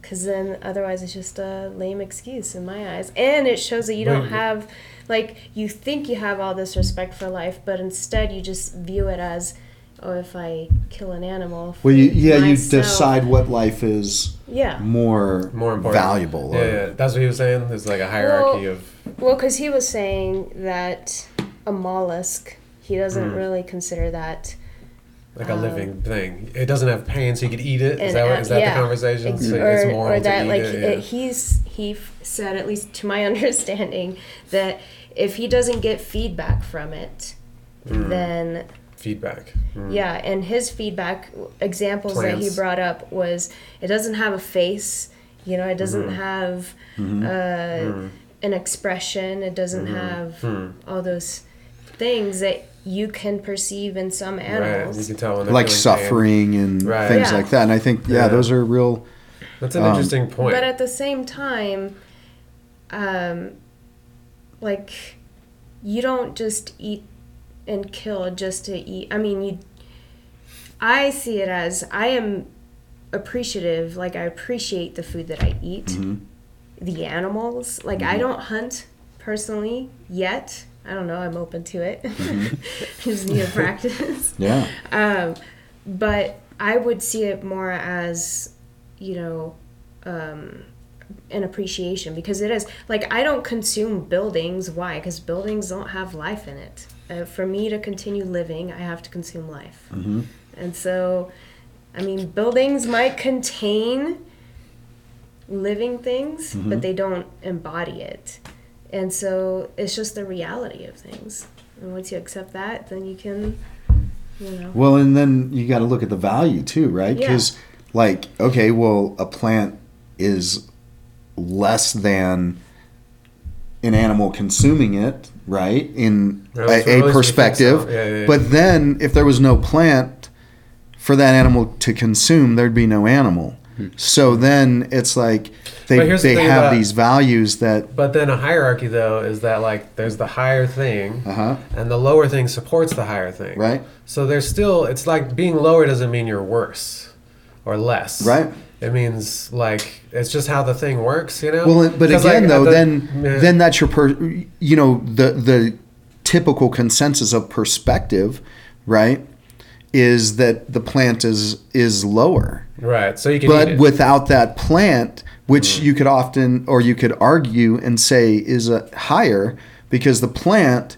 Speaker 2: Because then otherwise it's just a lame excuse in my eyes. And it shows that you don't
Speaker 3: Right.
Speaker 2: have, like, you think you have all this respect for life, but instead you just view it as, oh, if I kill an animal.
Speaker 1: Well, you yeah you decide what life is
Speaker 2: Yeah.
Speaker 1: more
Speaker 3: more important,
Speaker 1: valuable.
Speaker 3: Yeah, yeah, that's what he was saying. There's like a hierarchy
Speaker 2: Well-
Speaker 3: of
Speaker 2: Well, because he was saying that a mollusk, he doesn't
Speaker 3: Mm.
Speaker 2: really consider that.
Speaker 3: Like a
Speaker 2: Um,
Speaker 3: living thing. It doesn't have pain, so you could eat it. Is
Speaker 2: an
Speaker 3: that, what,
Speaker 2: a-
Speaker 3: is that
Speaker 2: yeah,
Speaker 3: the conversation?
Speaker 2: ex-
Speaker 3: So
Speaker 2: or,
Speaker 3: it's moral
Speaker 2: or that
Speaker 3: to eat
Speaker 2: like
Speaker 3: it,
Speaker 2: it-
Speaker 3: yeah.
Speaker 2: he's he f- said at least to my [laughs] understanding that if he doesn't get feedback from it,
Speaker 3: Mm.
Speaker 2: then
Speaker 3: feedback. Mm.
Speaker 2: Yeah, and his feedback examples that he brought up was it doesn't have a face, you know, it doesn't
Speaker 3: Mm-hmm.
Speaker 2: have uh, an expression, it doesn't have
Speaker 3: Mm.
Speaker 2: all those things that you can perceive in some
Speaker 3: Right,
Speaker 2: animals.
Speaker 3: you can tell when
Speaker 1: like
Speaker 3: feeling pain.
Speaker 1: suffering and
Speaker 3: Right.
Speaker 1: things
Speaker 2: Yeah.
Speaker 1: like that. And I think yeah,
Speaker 3: Yeah.
Speaker 1: those are real.
Speaker 3: That's an
Speaker 1: Um,
Speaker 3: interesting point.
Speaker 2: But at the same time, um, like you don't just eat and kill just to eat. I mean, you. I see it as I am appreciative. Like I appreciate the food that I eat,
Speaker 1: Mm-hmm.
Speaker 2: the animals. Like I don't hunt personally yet. I don't know. I'm open to it. [laughs] Just need to practice. [laughs]
Speaker 1: Yeah.
Speaker 2: Um, but I would see it more as, you know, um, an appreciation because it is like I don't consume buildings. Why? Because buildings don't have life in it. Uh, for me to continue living, I have to consume life.
Speaker 1: Mm-hmm.
Speaker 2: And so, I mean, buildings might contain living things,
Speaker 1: Mm-hmm.
Speaker 2: but they don't embody it. And so it's just the reality of things. And once you accept that, then you can, you know.
Speaker 1: Well, and then you got to look at the value too, right?
Speaker 2: Yeah.
Speaker 1: Because, like, okay, well, a plant is less than an animal consuming it, right? In a, a perspective.
Speaker 3: so. Yeah, yeah, yeah.
Speaker 1: But then, if there was no plant for that animal to consume, there'd be no animal. So then it's like they
Speaker 3: the
Speaker 1: they
Speaker 3: thing
Speaker 1: have
Speaker 3: about-
Speaker 1: these values that
Speaker 3: But then a hierarchy though is that like there's the higher thing,
Speaker 1: uh huh
Speaker 3: and the lower thing supports the higher thing.
Speaker 1: right
Speaker 3: So there's still it's like being lower doesn't mean you're worse or less.
Speaker 1: right.
Speaker 3: It means like it's just how the thing works, you know.
Speaker 1: Well, but again,
Speaker 3: like,
Speaker 1: though,
Speaker 3: the-
Speaker 1: then
Speaker 3: yeah.
Speaker 1: then that's your per, you know the the typical consensus of perspective, right? Is that the plant is is lower,
Speaker 3: right. So you can. eat
Speaker 1: but
Speaker 3: it.
Speaker 1: without that plant, which
Speaker 3: Mm.
Speaker 1: you could often or you could argue and say is a higher because the plant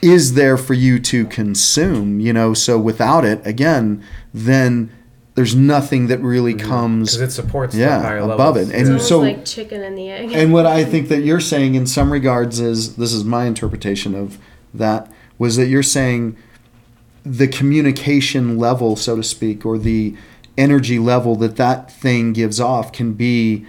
Speaker 1: is there for you to consume, you know. So without it, again, then there's nothing that really comes
Speaker 3: because Mm-hmm. it supports the
Speaker 1: yeah,
Speaker 3: higher
Speaker 1: above
Speaker 3: levels.
Speaker 1: it.
Speaker 2: It's
Speaker 1: And
Speaker 2: almost
Speaker 1: so-
Speaker 2: like chicken and the egg. [laughs]
Speaker 1: and what I think that you're saying in some regards is this is my interpretation of that was that you're saying the communication level, so to speak, or the energy level that that thing gives off can be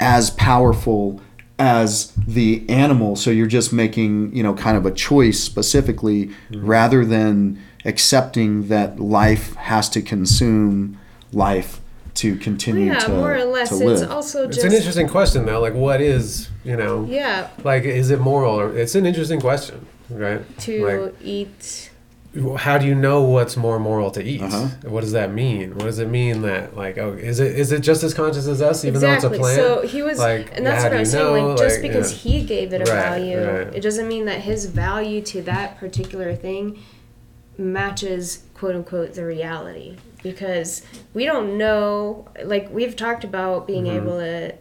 Speaker 1: as powerful as the animal. So you're just making, you know, kind of a choice specifically mm-hmm. rather than accepting that life has to consume life to continue
Speaker 2: yeah,
Speaker 1: to,
Speaker 2: more or less.
Speaker 1: to
Speaker 2: It's
Speaker 1: live.
Speaker 2: also
Speaker 3: It's
Speaker 2: just
Speaker 3: an interesting question though. Like, what is you know,
Speaker 2: yeah
Speaker 3: like, is it moral? Or, it's an interesting question, right?
Speaker 2: to
Speaker 3: Like,
Speaker 2: eat.
Speaker 3: How do you know what's more moral to eat?
Speaker 1: Uh-huh.
Speaker 3: What does that mean? What does it mean that like oh is it is it just as conscious as us even
Speaker 2: exactly.
Speaker 3: though it's a plant?
Speaker 2: So he was,
Speaker 3: Like,
Speaker 2: and that's what I'm saying.
Speaker 3: know?
Speaker 2: Like, just
Speaker 3: Like,
Speaker 2: because
Speaker 3: yeah.
Speaker 2: he gave it a
Speaker 3: Right,
Speaker 2: value,
Speaker 3: right.
Speaker 2: it doesn't mean that his value to that particular thing matches quote unquote the reality. Because we don't know. Like we've talked about being
Speaker 3: Mhm.
Speaker 2: able to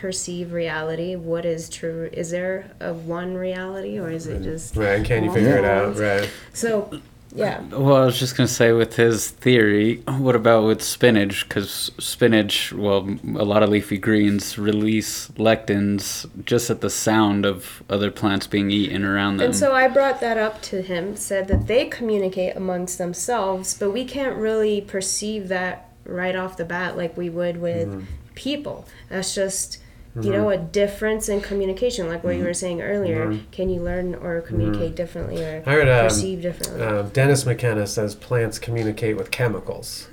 Speaker 2: perceive reality. What is true? Is there a one reality, or is it just
Speaker 3: Right, can you figure it out? Right.
Speaker 2: so? Yeah.
Speaker 4: Well, I was just gonna say with his theory, what about with spinach? Because spinach, well, a lot of leafy greens release lectins just at the sound of other plants being eaten around them.
Speaker 2: And so I brought that up to him, said that they communicate amongst themselves, but we can't really perceive that right off the bat like we would with
Speaker 3: Mm-hmm.
Speaker 2: people. That's just, you know, a difference in communication, like what
Speaker 3: Mm-hmm.
Speaker 2: you were saying earlier. Can you learn or communicate differently or
Speaker 3: I heard um,
Speaker 2: perceive differently?
Speaker 3: um, Dennis McKenna says plants communicate with chemicals,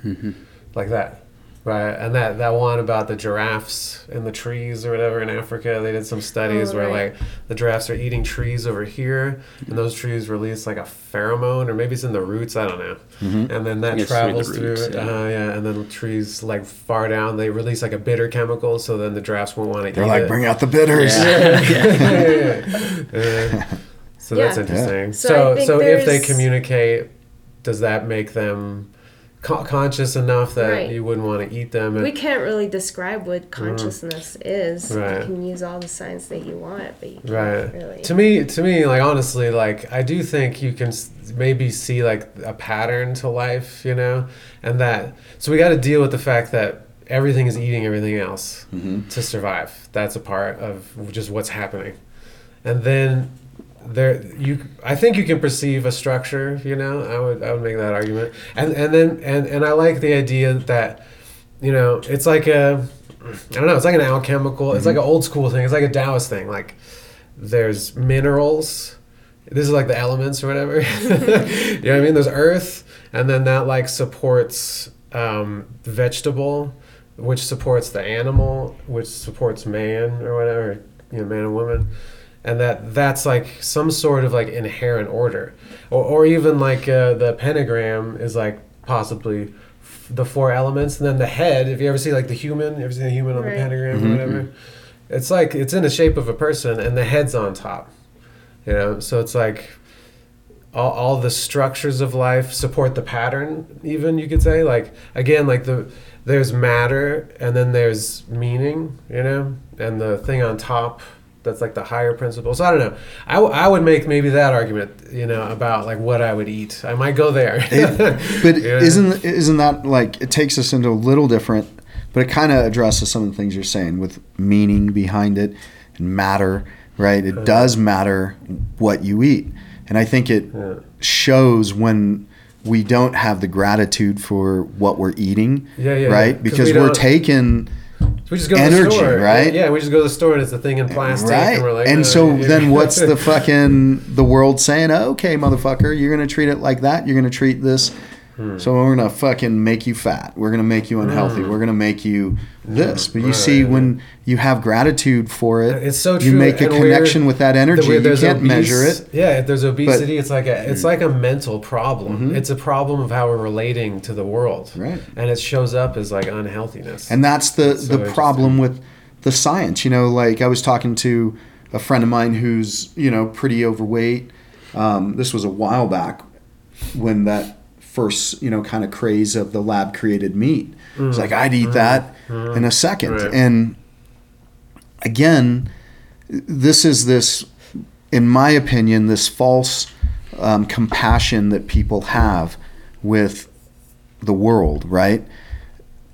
Speaker 3: like that, right? And that that one about the giraffes in the trees or whatever in Africa, they did some studies
Speaker 2: Oh,
Speaker 3: where
Speaker 2: right.
Speaker 3: like the giraffes are eating trees over here, and those trees release like a pheromone, or maybe it's in the roots, I don't know. And then that
Speaker 4: think it's through the
Speaker 3: travels through,
Speaker 4: roots,
Speaker 3: yeah.
Speaker 4: yeah.
Speaker 3: Uh, yeah, and then trees like far down, they release like a bitter chemical, so then the giraffes won't want to eat it.
Speaker 1: They're
Speaker 3: eat
Speaker 1: like,
Speaker 3: it.
Speaker 1: bring out the bitters.
Speaker 3: Yeah. [laughs] [laughs] So
Speaker 2: Yeah.
Speaker 3: that's interesting.
Speaker 2: So
Speaker 3: So, so, if they communicate, does that make them co- conscious enough that
Speaker 2: Right.
Speaker 3: you wouldn't want to eat them?
Speaker 2: we can't really describe what consciousness is.
Speaker 3: Mm-hmm. Right.
Speaker 2: You can use all the science that you want, but you can't
Speaker 3: right.
Speaker 2: really.
Speaker 3: To me, to me, like honestly, like I do think you can maybe see like a pattern to life, you know, and that. So we got to deal with the fact that everything is eating everything else
Speaker 1: Mhm.
Speaker 3: to survive. That's a part of just what's happening, and then there you I think you can perceive a structure, you know. I would I would make that argument. And and then and and I like the idea that you know, it's like a I don't know, it's like an alchemical, it's like an old school thing. It's like a Taoist thing. Like there's minerals. This is like the elements or whatever. [laughs] you know what I [laughs] mean? There's earth and then that like supports um, vegetable, which supports the animal, which supports man or whatever, you know, man and woman and that that's like some sort of like inherent order. Or, or even like uh, the pentagram is like possibly f- the four elements and then the head if you ever see like the human you ever seen a human on
Speaker 2: Right.
Speaker 3: the pentagram or whatever? It's like it's in the shape of a person and the head's on top. You know so it's like all, all the structures of life support the pattern even you could say. Like again like the there's matter and then there's meaning you know and the thing on top that's like the higher principle. So i don't know. I, w- I would make maybe that argument you know about like what i would eat. I might go there.
Speaker 1: It- but [laughs]
Speaker 3: Yeah.
Speaker 1: isn't isn't that like it takes us into a little different but it kind of addresses some of the things you're saying with meaning behind it and matter right? It uh-huh. does matter what you eat. And i think it
Speaker 3: Yeah.
Speaker 1: shows when we don't have the gratitude for what we're eating
Speaker 3: Yeah, yeah,
Speaker 1: right? Because we are
Speaker 3: don't-
Speaker 1: taking
Speaker 3: we just go to
Speaker 1: Energy,
Speaker 3: the store
Speaker 1: right?
Speaker 3: yeah we just go to the store and it's a thing in plastic
Speaker 1: right
Speaker 3: and like
Speaker 1: and
Speaker 3: "Uh,
Speaker 1: so
Speaker 3: yeah."
Speaker 1: then what's the [laughs] fucking the world saying okay motherfucker you're gonna treat it like that you're gonna treat this So we're gonna fucking make you fat. We're gonna make you unhealthy. We're gonna make you this. But you
Speaker 3: Right,
Speaker 1: see, when you have gratitude for it,
Speaker 3: It's so
Speaker 1: you
Speaker 3: true,
Speaker 1: make a
Speaker 3: and
Speaker 1: connection with that energy. You can't
Speaker 3: obese-
Speaker 1: measure it.
Speaker 3: Yeah, if there's obesity, it's like a it's like a mental problem.
Speaker 1: Mhm.
Speaker 3: It's a problem of how we're relating to the world,
Speaker 1: Right.
Speaker 3: And it shows up as like unhealthiness.
Speaker 1: And that's the
Speaker 3: That's so
Speaker 1: the problem with the science. You know, like I was talking to a friend of mine who's you know pretty overweight. Um, this was a while back when that first you know kind of craze of the lab created meat. It's like I'd eat that in a second.
Speaker 3: Right.
Speaker 1: And again, this is this, in my opinion, this false um, compassion that people have with the world, right?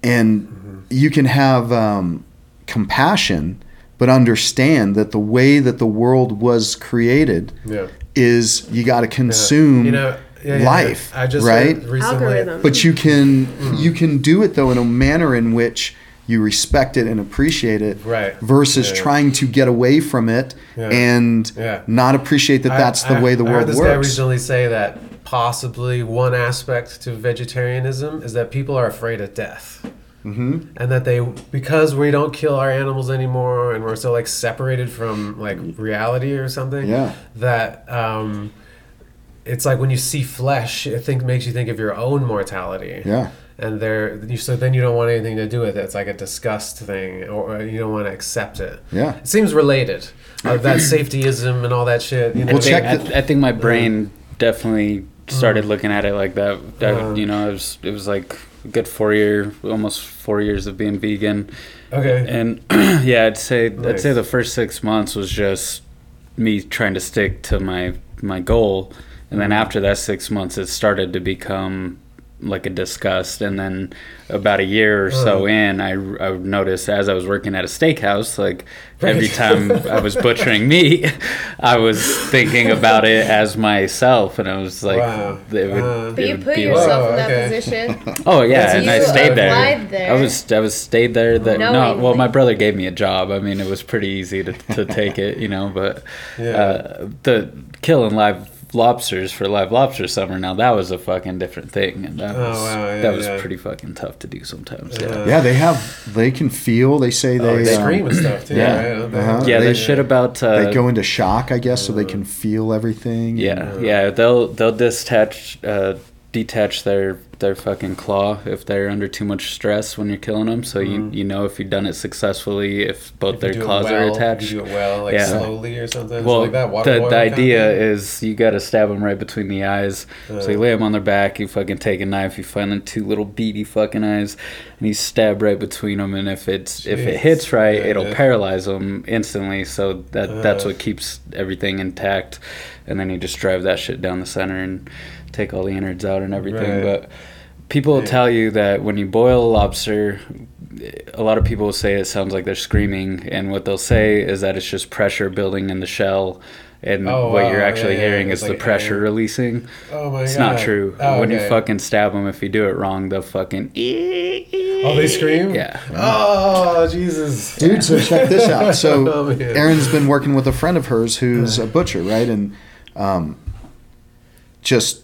Speaker 1: And you can have um, compassion, but understand that the way that the world was created
Speaker 3: yeah.
Speaker 1: is you got to consume
Speaker 3: you know yeah, yeah,
Speaker 1: life,
Speaker 3: I just
Speaker 1: right?
Speaker 3: heard recently.
Speaker 2: Algorithm.
Speaker 1: But you can you can do it though in a manner in which you respect it and appreciate it,
Speaker 3: Right.
Speaker 1: Versus
Speaker 3: Yeah, yeah.
Speaker 1: trying to get away from it
Speaker 3: Yeah.
Speaker 1: and
Speaker 3: Yeah.
Speaker 1: not appreciate that
Speaker 3: I-
Speaker 1: that's the
Speaker 3: I-
Speaker 1: way the
Speaker 3: I heard
Speaker 1: world
Speaker 3: this guy
Speaker 1: works.
Speaker 3: recently say that possibly one aspect to vegetarianism is that people are afraid of death.
Speaker 1: hmm
Speaker 3: and that they because we don't kill our animals anymore and we're so like separated from like reality or something
Speaker 1: Yeah.
Speaker 3: that um it's like when you see flesh it think makes you think of your own mortality.
Speaker 1: Yeah.
Speaker 3: and there you so then you don't want anything to do with it. It's like a disgust thing or, or you don't want to accept it.
Speaker 1: Yeah.
Speaker 3: it seems related uh, that safetyism and all that shit you know?
Speaker 4: I
Speaker 1: Well,
Speaker 4: think,
Speaker 1: check
Speaker 4: I,
Speaker 1: the-
Speaker 4: I think my brain definitely started looking at it like that. that
Speaker 3: Uh.
Speaker 4: you know, it was it was like a good four year, almost four years of being vegan,
Speaker 3: okay.
Speaker 4: And [clears throat] yeah, I'd say I'd say the first six months was just me trying to stick to my my goal, and then after that six months, it started to become like a disgust, and then about a year or so
Speaker 3: Uh.
Speaker 4: in, I, I noticed as I was working at a steakhouse, like every time I was [laughs] butchering meat, I was thinking about it as myself, and I was like,
Speaker 3: Wow.
Speaker 4: it would,
Speaker 3: Uh.
Speaker 2: But you put
Speaker 4: be
Speaker 2: yourself
Speaker 3: Whoa,
Speaker 2: in that
Speaker 3: okay.
Speaker 2: position. [laughs]
Speaker 4: Oh yeah, and I stayed there.
Speaker 2: there.
Speaker 4: I was I was stayed there. That no, well, my brother gave me a job. I mean, it was pretty easy to, to take it, you know. But [laughs]
Speaker 3: Yeah.
Speaker 4: uh, the killing live lobsters for live lobster summer now that was a fucking different thing, and that
Speaker 3: Oh,
Speaker 4: was
Speaker 3: wow, yeah,
Speaker 4: that was
Speaker 3: yeah.
Speaker 4: pretty fucking tough to do sometimes.
Speaker 3: Yeah.
Speaker 4: Yeah.
Speaker 1: Yeah, they have. They can feel. They say
Speaker 3: oh,
Speaker 1: they
Speaker 3: they
Speaker 1: um,
Speaker 3: scream and stuff too
Speaker 1: yeah.
Speaker 3: right? They-
Speaker 1: Uh-huh.
Speaker 4: Yeah,
Speaker 1: They-
Speaker 4: the shit about uh,
Speaker 1: they go into shock, I guess, so they can feel everything.
Speaker 4: Yeah, yeah, they'll they'll detach uh, detach their their fucking claw if they're under too much stress when you're killing them. So you you know if you've done it successfully if both
Speaker 3: If
Speaker 4: their claws
Speaker 3: well,
Speaker 4: are attached.
Speaker 3: You do it well, like
Speaker 4: Yeah.
Speaker 3: slowly or something.
Speaker 4: Well,
Speaker 3: like that.
Speaker 4: The, the
Speaker 3: kind of
Speaker 4: idea is you got to stab them right between the eyes. so you
Speaker 3: Uh.
Speaker 4: lay them on their back, you fucking take a knife, you find the two little beady fucking eyes, and you stab right between them. And if it's if it hits right,
Speaker 3: Yeah,
Speaker 4: it'll
Speaker 3: yeah.
Speaker 4: paralyze them instantly. So that that's
Speaker 3: Uh.
Speaker 4: what keeps everything intact. And then you just drive that shit down the center and take all the innards out and everything.
Speaker 3: Right.
Speaker 4: But people will
Speaker 3: Yeah.
Speaker 4: tell you that when you boil a lobster, a lot of people will say it sounds like they're screaming, and what they'll say is that it's just pressure building in the shell, and
Speaker 3: Oh,
Speaker 4: what
Speaker 3: wow.
Speaker 4: you're actually
Speaker 3: Yeah, yeah,
Speaker 4: hearing
Speaker 3: it's
Speaker 4: is the pressure
Speaker 3: air.
Speaker 4: releasing.
Speaker 3: Oh my
Speaker 4: It's
Speaker 3: god.
Speaker 4: not true.
Speaker 3: Oh,
Speaker 4: when you fucking stab them, if you do it wrong, they'll fucking.
Speaker 3: Oh, they scream.
Speaker 4: Yeah.
Speaker 3: Oh Jesus.
Speaker 1: Dude, so check this out. [laughs] So
Speaker 3: oh,
Speaker 1: Erin's been working with a friend of hers who's a butcher, right? And um, just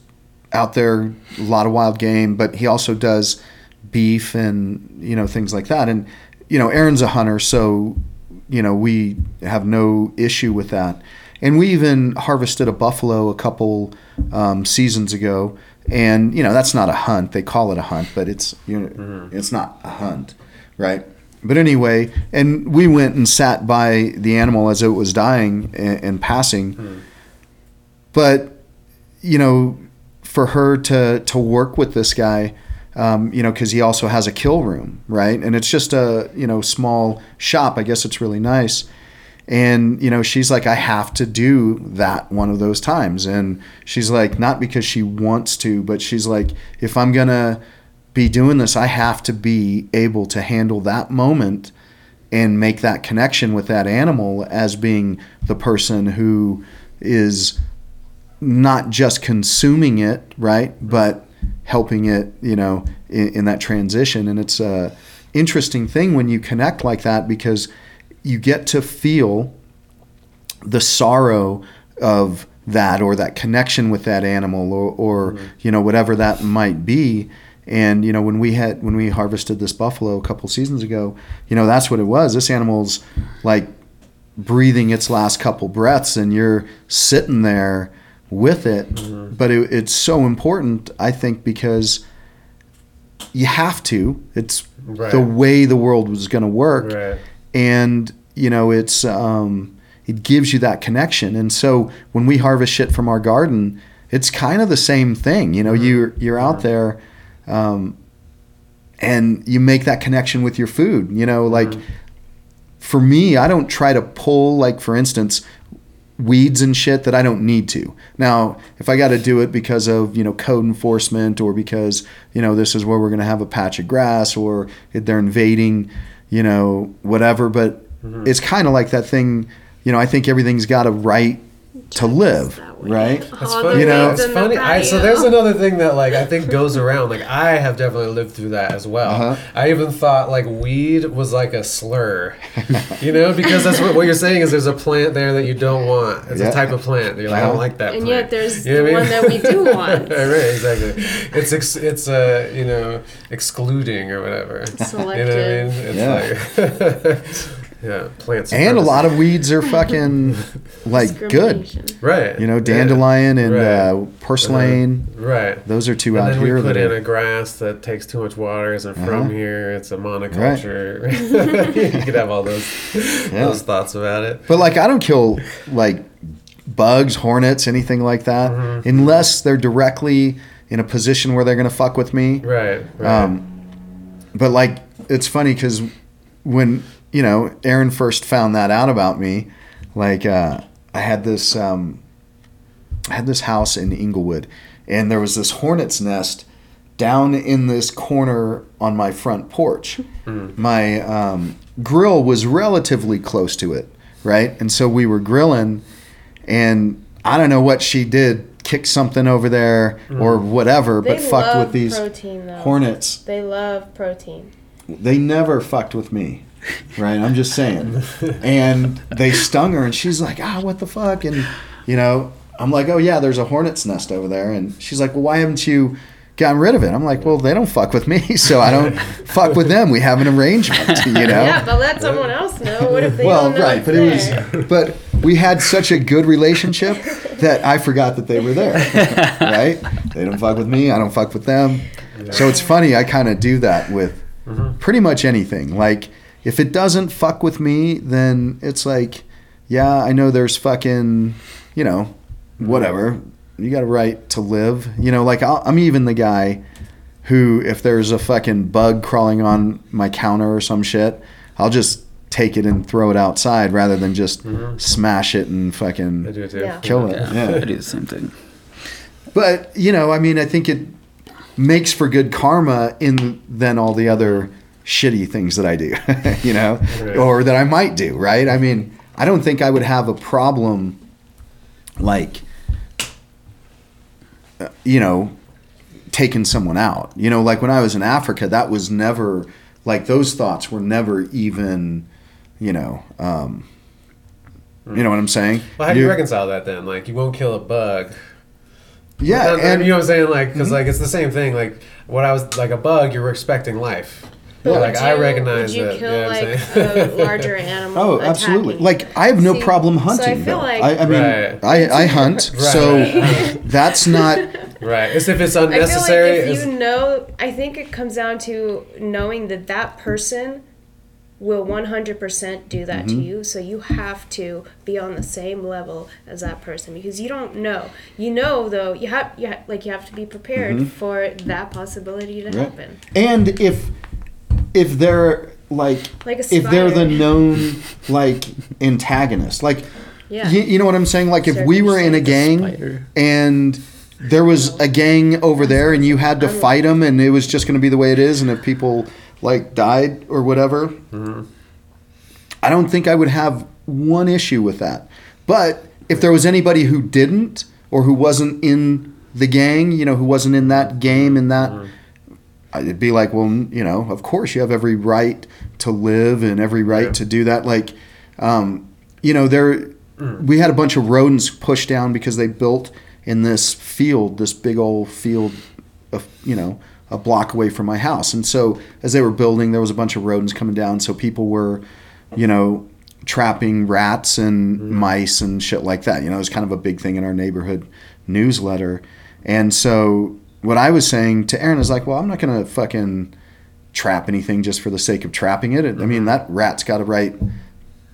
Speaker 1: out there, a lot of wild game, but he also does beef and you know things like that. And you know, Aaron's a hunter, so you know we have no issue with that. And we even harvested a buffalo a couple um, seasons ago, and you know that's not a hunt. They call it a hunt, but it's you know it's not a hunt, right? But anyway, and we went and sat by the animal as it was dying and, and passing. But you know, for her to to work with this guy, um, you know, because he also has a kill room, right? And it's just a you know small shop. I guess it's really nice. And you know, she's like, I have to do that one of those times. And she's like, not because she wants to, but she's like, if I'm gonna be doing this, I have to be able to handle that moment and make that connection with that animal as being the person who is not just consuming it, right, but helping it, you know, in, in that transition. And it's a interesting thing when you connect like that because you get to feel the sorrow of that or that connection with that animal or, or mm-hmm. you know whatever that might be. And you know when we had when we harvested this buffalo a couple seasons ago you know that's what it was. This animal's like breathing its last couple breaths and you're sitting there with it but it, it's so important i think because you have to. It's
Speaker 3: Right.
Speaker 1: the way the world was going to work.
Speaker 3: Right.
Speaker 1: and you know it's um, it gives you that connection. And so when we harvest shit from our garden it's kind of the same thing. You know you're you're out there um, and you make that connection with your food. You know like for me i don't try to pull like for instance weeds and shit that I don't need to. Now, if I got to do it because of, you know, code enforcement or because, you know, this is where we're going to have a patch of grass or they're invading, you know, whatever, but mm-hmm. it's kind of like that thing, you know, I think everything's got a right to live,
Speaker 2: that
Speaker 1: right?
Speaker 3: That's funny.
Speaker 1: You know,
Speaker 3: it's funny. I, so there's [laughs] another thing that like I think goes around. Like I have definitely lived through that as well.
Speaker 1: Uh-huh.
Speaker 3: I even thought like weed was like a slur, you know, because that's what, what you're saying is there's a plant there that you don't want. It's
Speaker 1: Yeah.
Speaker 3: a type of plant. You're like I don't like that.
Speaker 2: And
Speaker 3: plant.
Speaker 2: yet there's
Speaker 3: You know
Speaker 2: the one that we do [laughs] want.
Speaker 3: right, exactly. It's ex- it's uh, you know excluding or whatever.
Speaker 2: Selective.
Speaker 3: You know what I mean? It's like [laughs] yeah, plants.
Speaker 1: And a lot of weeds are fucking [laughs] like good.
Speaker 3: Right.
Speaker 1: You know,
Speaker 3: yeah.
Speaker 1: dandelion and
Speaker 3: Right.
Speaker 1: uh, purslane.
Speaker 3: Right.
Speaker 1: Those are two
Speaker 3: and
Speaker 1: out
Speaker 3: then
Speaker 1: here
Speaker 3: we put
Speaker 1: that
Speaker 3: in
Speaker 1: are,
Speaker 3: a grass that takes too much water. Isn't from
Speaker 1: Uh-huh.
Speaker 3: here. It's a monoculture. [laughs] you could have all those
Speaker 1: Yeah.
Speaker 3: those thoughts about it.
Speaker 1: But like, I don't kill like bugs, hornets, anything like that,
Speaker 3: Mm-hmm.
Speaker 1: unless they're directly in a position where they're gonna fuck with me.
Speaker 3: Right. Right.
Speaker 1: Um, but like, it's funny because when you know Aaron first found that out about me, like uh, I had this um, I had this house in Englewood, and there was this hornet's nest down in this corner on my front porch. My um, grill was relatively close to it, right? And so we were grilling, and I don't know what she did, kick something over there or whatever,
Speaker 2: They
Speaker 1: but fucked with these
Speaker 2: protein though.
Speaker 1: hornets.
Speaker 2: They love protein.
Speaker 1: They never fucked with me. Right? I'm just saying. And they stung her and she's like, ah, what the fuck? And, you know, I'm like, oh, yeah, there's a hornet's nest over there. And she's like, well, why haven't you gotten rid of it? I'm like, well, they don't fuck with me, [laughs] so I don't fuck with them. We have an arrangement, you [laughs] know?
Speaker 2: Yeah, but let someone else know. What if they
Speaker 1: well,
Speaker 2: don't know
Speaker 1: right,
Speaker 2: it's
Speaker 1: but it was, but we had such a good relationship that I forgot that they were there, [laughs] right? They don't fuck with me, I don't fuck with them. So it's funny, I kind of do that with pretty much anything. Like, if it doesn't fuck with me, then it's like, yeah, I know there's fucking, you know, whatever. You got a right to live. You know, like I'll, I'm even the guy who, if there's a fucking bug crawling on my counter or some shit, I'll just take it and throw it outside rather than just smash it and fucking
Speaker 3: it.
Speaker 2: Yeah.
Speaker 1: kill it.
Speaker 4: Yeah,
Speaker 1: Yeah.
Speaker 4: I do the same thing.
Speaker 1: But you know, I mean, I think it makes for good karma in than all the other shitty things that I do, [laughs] you know,
Speaker 3: Right.
Speaker 1: or that I might do. Right? I mean, I don't think I would have a problem, like, uh, you know, taking someone out. You know, like when I was in Africa, that was never like those thoughts were never even, you know. Um, you know what I'm saying?
Speaker 3: Well, how do you reconcile that then? Like, you won't kill a bug.
Speaker 1: Yeah, and Mm-hmm.
Speaker 3: you know what I'm saying? Like, because like it's the same thing. Like, what I was like a bug, you're expecting life.
Speaker 2: But
Speaker 3: like
Speaker 2: would
Speaker 3: I
Speaker 2: you-
Speaker 3: recognize
Speaker 2: Would you
Speaker 3: it.
Speaker 2: kill
Speaker 3: you know what I'm
Speaker 2: like
Speaker 3: saying?
Speaker 2: a larger animal?
Speaker 1: Oh, absolutely.
Speaker 2: attacking?
Speaker 1: Like I have no
Speaker 2: See,
Speaker 1: problem
Speaker 2: so I
Speaker 1: hunting.
Speaker 2: feel
Speaker 1: though.
Speaker 2: like-
Speaker 1: I, I mean,
Speaker 3: Right.
Speaker 1: I, I [laughs] hunt, so
Speaker 3: Right.
Speaker 1: that's not. [laughs]
Speaker 3: right. As if it's
Speaker 2: I feel
Speaker 3: unnecessary.
Speaker 2: like if you know, I think it comes down to knowing that that person will 100% do that
Speaker 1: Mm-hmm.
Speaker 2: to you. So you have to be on the same level as that person because you don't know. You know though, you have you ha- like you have to be prepared for that possibility to
Speaker 1: Mm-hmm. Right.
Speaker 2: happen.
Speaker 1: And if if they're like,
Speaker 2: Like a
Speaker 1: if they're the known [laughs] like antagonist, like
Speaker 2: Yeah.
Speaker 1: you, you know what I'm saying? Like if we were in a gang
Speaker 4: Spider.
Speaker 1: and there was a gang over there and you had to fight them and it was just going to be the way it is and if people like died or whatever mm-hmm. i don't think i would have one issue with that but if there was anybody who didn't or who wasn't in the gang you know who wasn't in that game in that mm-hmm. I'd be like, well, you know, of course you have every right to live and every right
Speaker 3: Yeah.
Speaker 1: to do that. Like, um, you know, there we had a bunch of rodents pushed down because they built in this field, this big old field, of, you know, a block away from my house. And so as they were building, there was a bunch of rodents coming down. So people were, you know, trapping rats and mice and shit like that. You know, it was kind of a big thing in our neighborhood newsletter. And so what I was saying to Aaron is like, well, I'm not going to fucking trap anything just for the sake of trapping it. I mean, that rat's got a right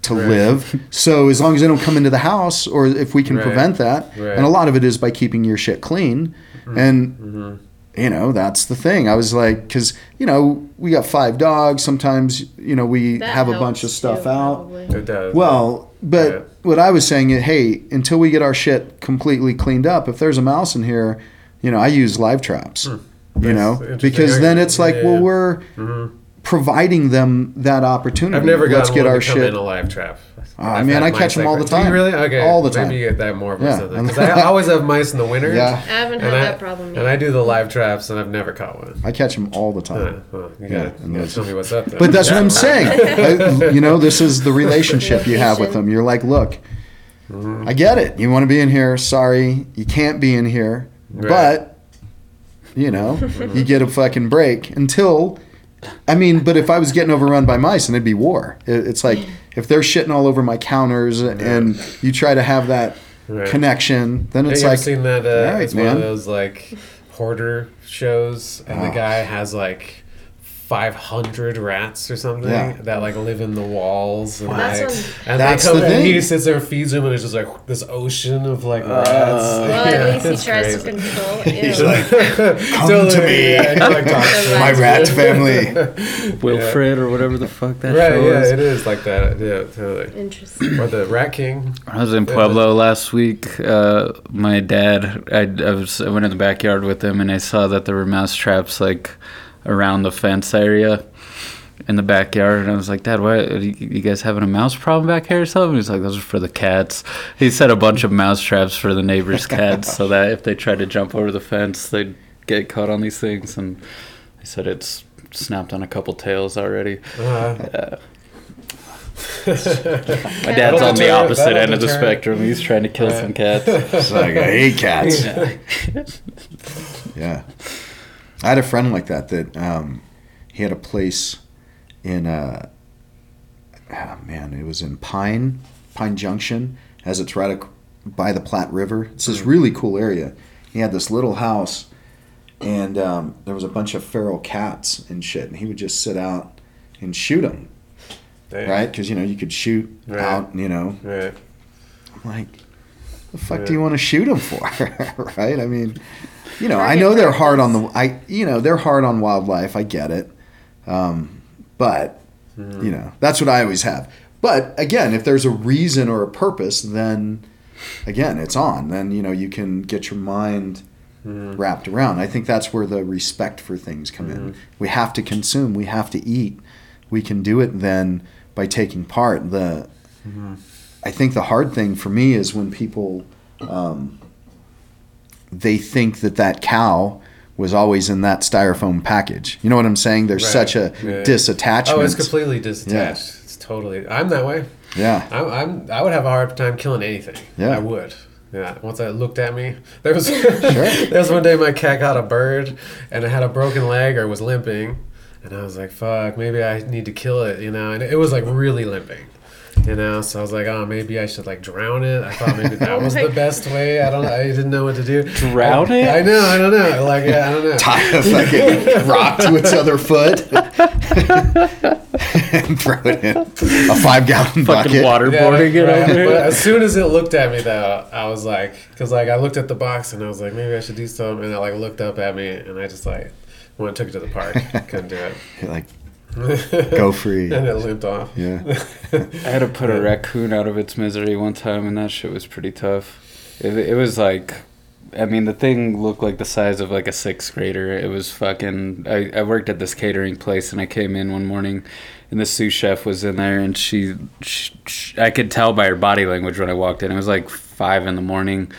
Speaker 1: to
Speaker 3: Right.
Speaker 1: live. [laughs] So as long as they don't come into the house, or if we can
Speaker 3: Right.
Speaker 1: prevent that,
Speaker 3: Right.
Speaker 1: and a lot of it is by keeping your shit clean, and
Speaker 3: Mm-hmm.
Speaker 1: you know that's the thing. I was like, because you know we got five dogs. Sometimes you know we
Speaker 2: That
Speaker 1: have a bunch of stuff
Speaker 2: too,
Speaker 1: out.
Speaker 2: probably.
Speaker 3: It does.
Speaker 1: Well, but
Speaker 3: Yeah.
Speaker 1: what I was saying is, hey, until we get our shit completely cleaned up, if there's a mouse in here, you know, I use live traps. You
Speaker 3: That's
Speaker 1: know, because then it's like,
Speaker 3: yeah,
Speaker 1: well,
Speaker 3: yeah.
Speaker 1: we're
Speaker 3: Mhm.
Speaker 1: providing them that opportunity.
Speaker 3: I've never
Speaker 1: Let's get our
Speaker 3: to come
Speaker 1: shit.
Speaker 3: in a live trap.
Speaker 1: Ah,
Speaker 3: I've
Speaker 1: man, I catch them all the time.
Speaker 3: really? Okay.
Speaker 1: All the time.
Speaker 3: Maybe you get that more
Speaker 1: Yeah.
Speaker 3: because [laughs] I always have mice in the winter.
Speaker 1: Yeah.
Speaker 2: I haven't had
Speaker 3: I,
Speaker 2: that problem yet.
Speaker 3: and I do the live traps, and I've never caught one.
Speaker 1: I catch them all the
Speaker 3: Uh,
Speaker 1: time.
Speaker 3: well, you
Speaker 1: Yeah,
Speaker 3: gotta, you gotta tell me what's up. Then.
Speaker 1: But that's what I'm [laughs] saying. I- you know, this is the relationship you have with them. You're like, look,
Speaker 3: Mm-hmm.
Speaker 1: I get it. You want to be in here. Sorry, you can't be in here.
Speaker 3: Right.
Speaker 1: But, you know, you get a fucking break until. I mean, but if I was getting overrun by mice, and it'd be war. It, it's like if they're shitting all over my counters, and you try to have that
Speaker 3: Right.
Speaker 1: connection, then it's like,
Speaker 3: seen that? Uh,
Speaker 1: right,
Speaker 3: it's one of those like hoarder shows, and the
Speaker 1: Oh.
Speaker 3: guy has like. 500 rats or something
Speaker 1: Yeah.
Speaker 3: that like live in the walls and,
Speaker 2: That's
Speaker 3: like,
Speaker 2: one-
Speaker 3: and
Speaker 1: That's
Speaker 3: they come
Speaker 1: the
Speaker 3: and he sits there and feeds them and it's just like this ocean of like rats [laughs]
Speaker 2: well,
Speaker 3: Yeah,
Speaker 2: at least he tries
Speaker 3: crazy.
Speaker 2: to control [laughs] it.
Speaker 1: He's like, [laughs]
Speaker 3: Come
Speaker 1: to me.
Speaker 3: Yeah, like,
Speaker 1: my rat family.
Speaker 4: Wilfred or whatever the fuck that
Speaker 3: Right,
Speaker 4: show
Speaker 3: yeah,
Speaker 4: is.
Speaker 3: it is like that. Yeah, totally.
Speaker 2: Interesting.
Speaker 3: Or the Rat King.
Speaker 4: I was in Pueblo last week. Uh, my dad, I, I was I went in the backyard with him, and I saw that there were mouse traps like around the fence area in the backyard. And I was like, Dad, why are you you guys having a mouse problem back here or something? He's like, Those are for the cats. He set a bunch of mouse traps for the neighbors' cats, so that if they tried to jump over the fence, they'd get caught on these things. And he said it's snapped on a couple tails already.
Speaker 3: Uh,
Speaker 4: My
Speaker 2: That'll
Speaker 4: dad's on the opposite end of the spectrum. He's trying to kill
Speaker 3: Right.
Speaker 4: some cats.
Speaker 1: It's like, I hate cats. [laughs]
Speaker 4: Yeah.
Speaker 1: Yeah. I had a friend like that that um, he had a place in uh oh man, it was in Pine, Pine Junction, as it's right ac- by the Platte River. It's this really cool area. He had this little house and um, there was a bunch of feral cats and shit and he would just sit out and shoot them,
Speaker 3: Damn.
Speaker 1: right? Because you know, you could shoot
Speaker 3: Right.
Speaker 1: out, you know.
Speaker 3: Right.
Speaker 1: I'm like, the fuck
Speaker 3: Yeah.
Speaker 1: do you want to shoot them for, [laughs] right? I mean, you know, I know they're hard on the. I, you know, they're hard on wildlife. I get it, um, but
Speaker 3: Mm-hmm.
Speaker 1: you know, that's what I always have. But again, if there's a reason or a purpose, then again, it's on. Then you know, you can get your mind
Speaker 3: Mm-hmm.
Speaker 1: wrapped around. I think that's where the respect for things come in. We have to consume. We have to eat. We can do it then by taking part. The I think the hard thing for me is when people um, they think that that cow was always in that styrofoam package. You know what I'm saying? There's
Speaker 3: Right.
Speaker 1: such a
Speaker 3: Yeah.
Speaker 1: disattachment.
Speaker 3: Oh, it's completely disattached. It's totally. I'm that way.
Speaker 1: yeah.
Speaker 3: I'm, I'm. I would have a hard time killing anything.
Speaker 1: Yeah.
Speaker 3: I would. Yeah. Once I looked at me, there was [laughs] sure. there was one day my cat got a bird and it had a broken leg or was limping, and I was like, "Fuck, maybe I need to kill it," you know. And it was like really limping, you know. So I was like, "Oh, maybe I should like drown it." I thought maybe that [laughs] was the best way. I don't. I didn't know what to do.
Speaker 4: Drown
Speaker 3: I,
Speaker 4: it?
Speaker 3: I know. I don't know. Like yeah, I don't know.
Speaker 1: Tie a fucking [laughs] rock to its other foot [laughs] and throw it in a five gallon
Speaker 4: Fucking
Speaker 1: bucket.
Speaker 3: Yeah,
Speaker 4: waterboarding it over
Speaker 3: But
Speaker 4: here.
Speaker 3: as soon as it looked at me, though, I was like, because like I looked at the box and I was like, maybe I should do something. And it like looked up at me and I just like went and took it to the park. Couldn't do
Speaker 1: You're like,
Speaker 3: it. [laughs]
Speaker 1: go free.
Speaker 3: and it limped off.
Speaker 1: Yeah. [laughs]
Speaker 4: I had to put a raccoon out of its misery one time, and that shit was pretty tough. It, it was like, I mean, the thing looked like the size of like a sixth grader. It was fucking. I, I worked at this catering place, and I came in one morning, and the sous chef was in there, and she, she, she I could tell by her body language when I walked in. It was like five in the morning.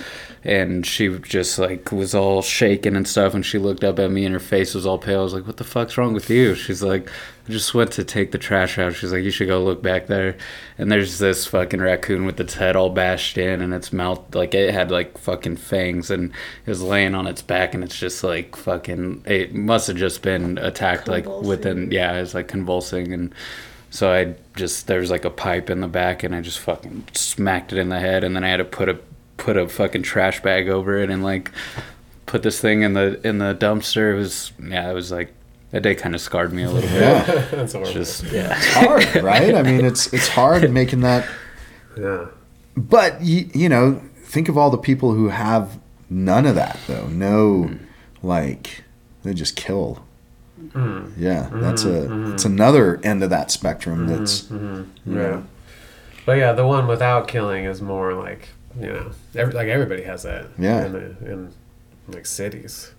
Speaker 4: And she just like was all shaking and stuff and she looked up at me and her face was all pale. I was like what the fuck's wrong with you? She's like i just went to take the trash out. She's like you should go look back there. And there's this fucking raccoon with its head all bashed in and its mouth like it had like fucking fangs and it was laying on its back and it's just like fucking it must have just been attacked like within
Speaker 2: Convulsing.
Speaker 4: yeah it's like convulsing and so I just there was like a pipe in the back, and I just fucking smacked it in the head, and then I had to put a put a fucking trash bag over it, and like put this thing in the in the dumpster. It was yeah, it was like that day kind of scarred me a little bit.
Speaker 1: Yeah, [laughs]
Speaker 3: That's horrible.
Speaker 4: Just yeah,
Speaker 1: it's hard, [laughs] right? I mean, it's it's hard making that.
Speaker 3: yeah.
Speaker 1: But you, you know, think of all the people who have none of that though. No, like they just kill.
Speaker 3: Mm.
Speaker 1: Yeah, that's a
Speaker 3: Mhm,
Speaker 1: that's another end of that spectrum. That's
Speaker 3: Mhm. Yeah.
Speaker 1: know,
Speaker 3: But yeah, the one without killing is more like you know, every, like everybody has that.
Speaker 1: Yeah.
Speaker 3: In, the, in like cities,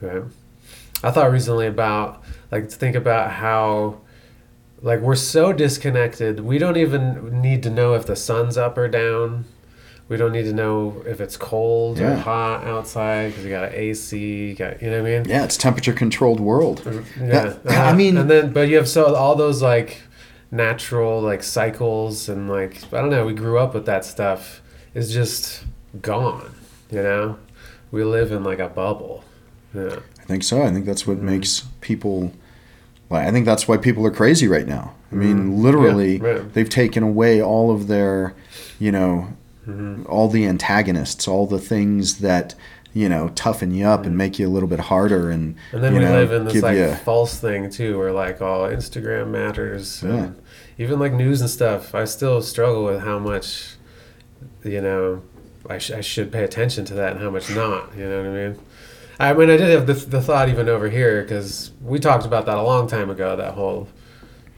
Speaker 3: right? I thought recently about like to think about how like we're so disconnected. We don't even need to know if the sun's up or down. We don't need to know if it's cold or hot outside because you got an AC. You got you know what I mean?
Speaker 1: yeah, it's temperature controlled world.
Speaker 3: Mm, yeah,
Speaker 1: That- I uh-huh. mean-
Speaker 3: and then but you have so all those like natural like cycles and like I don't know. We grew up with that stuff. Is just gone. You know, we live in like a bubble. Yeah,
Speaker 1: I think so. I think that's what
Speaker 3: Mm-hmm.
Speaker 1: makes people. Like, I think that's why people are crazy right now. I mean,
Speaker 3: Mhm.
Speaker 1: literally,
Speaker 3: Yeah, right.
Speaker 1: they've taken away all of their, you know,
Speaker 3: hmm
Speaker 1: all the antagonists, all the things that you know toughen you up and make you a little bit harder, and
Speaker 3: Mm-hmm. and then
Speaker 1: you
Speaker 3: we
Speaker 1: know,
Speaker 3: live in this like
Speaker 1: you-
Speaker 3: false thing too, where like all Instagram matters.
Speaker 1: Yeah.
Speaker 3: And even like news and stuff. I still struggle with how much, you know, I, sh- I should pay attention to that and how much not. You know what I mean? I mean, I did have the, the thought even over here because we talked about that a long time ago. That whole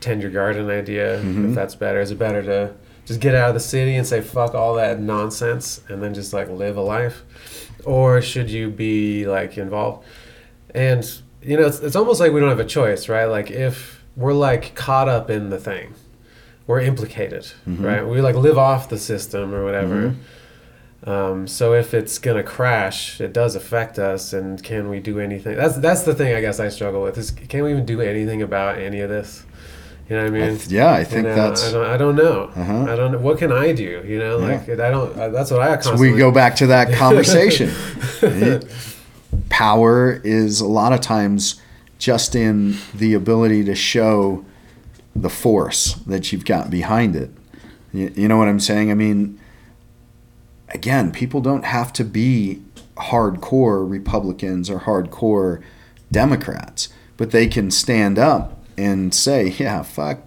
Speaker 3: tend your garden idea.
Speaker 1: Mhm.
Speaker 3: If that's better, is it better to just get out of the city and say fuck all that nonsense and then just like live a life, or should you be like involved? And you know, it's, it's almost like we don't have a choice, right? Like if we're like caught up in the thing, we're implicated,
Speaker 1: Mhm.
Speaker 3: right? We like live off the system or whatever.
Speaker 1: Mhm.
Speaker 3: Um, so if it's gonna crash, it does affect us, and can we do anything? That's that's the thing I guess I struggle with is can we even do anything about any of this? You know what I
Speaker 1: I
Speaker 3: mean?
Speaker 1: th- yeah, I think that's.
Speaker 3: I don't, I don't know.
Speaker 1: Uh-huh.
Speaker 3: I don't know. What can I do? You know, like I don't. uh, That's what I
Speaker 1: So
Speaker 3: constantly.
Speaker 1: we go back to that [laughs] conversation. [laughs] It- power is a lot of times just in the ability to show the force that you've got behind it. You, you know what I'm saying? I mean, again, people don't have to be hardcore Republicans or hardcore Democrats, but they can stand up and say, yeah, fuck,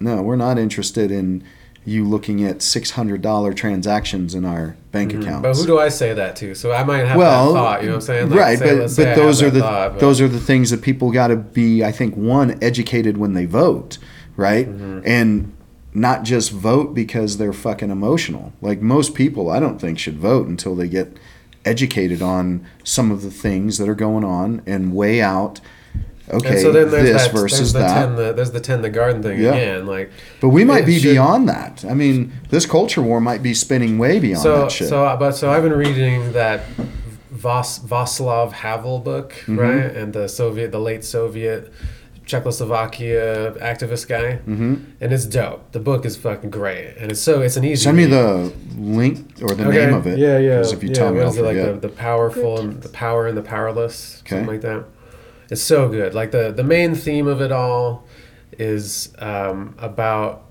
Speaker 1: no, we're not interested in you looking at $600 transactions in our bank
Speaker 3: Mhm.
Speaker 1: accounts.
Speaker 3: But who do I say that to? So I might have
Speaker 1: well,
Speaker 3: that thought. You know what I'm saying? Like,
Speaker 1: right,
Speaker 3: say-
Speaker 1: but but those are the
Speaker 3: thought, but-
Speaker 1: those are the things that people got to be. I think one educated when they vote, right,
Speaker 3: Mm-hmm.
Speaker 1: and not just vote because they're fucking emotional. Like most people, I don't think should vote until they get educated on some of the things that are going on and weigh out. Okay,
Speaker 3: and so then there's
Speaker 1: this
Speaker 3: that,
Speaker 1: versus
Speaker 3: there's the
Speaker 1: that.
Speaker 3: Tend the, there's the tend the garden thing
Speaker 1: Yeah.
Speaker 3: again. Like
Speaker 1: but we might be
Speaker 3: should-
Speaker 1: beyond that. I mean, this culture war might be spinning way beyond
Speaker 3: so
Speaker 1: that shit.
Speaker 3: so uh, but so I've been reading that Vas, Václav Havel book,
Speaker 1: Mhm.
Speaker 3: right? And the Soviet, the late Soviet Czechoslovakia activist guy,
Speaker 1: hmm
Speaker 3: and it's dope. The book is fucking great, and it's so it's an easy.
Speaker 1: Send me
Speaker 3: read.
Speaker 1: the link or the
Speaker 3: Okay.
Speaker 1: name of it.
Speaker 3: Yeah, yeah.
Speaker 1: if you
Speaker 3: yeah,
Speaker 1: tell me, I'll
Speaker 3: it like the, the powerful and the power and the powerless,
Speaker 1: Okay.
Speaker 3: something like that. It's so good. Like the the main theme of it all is um, about.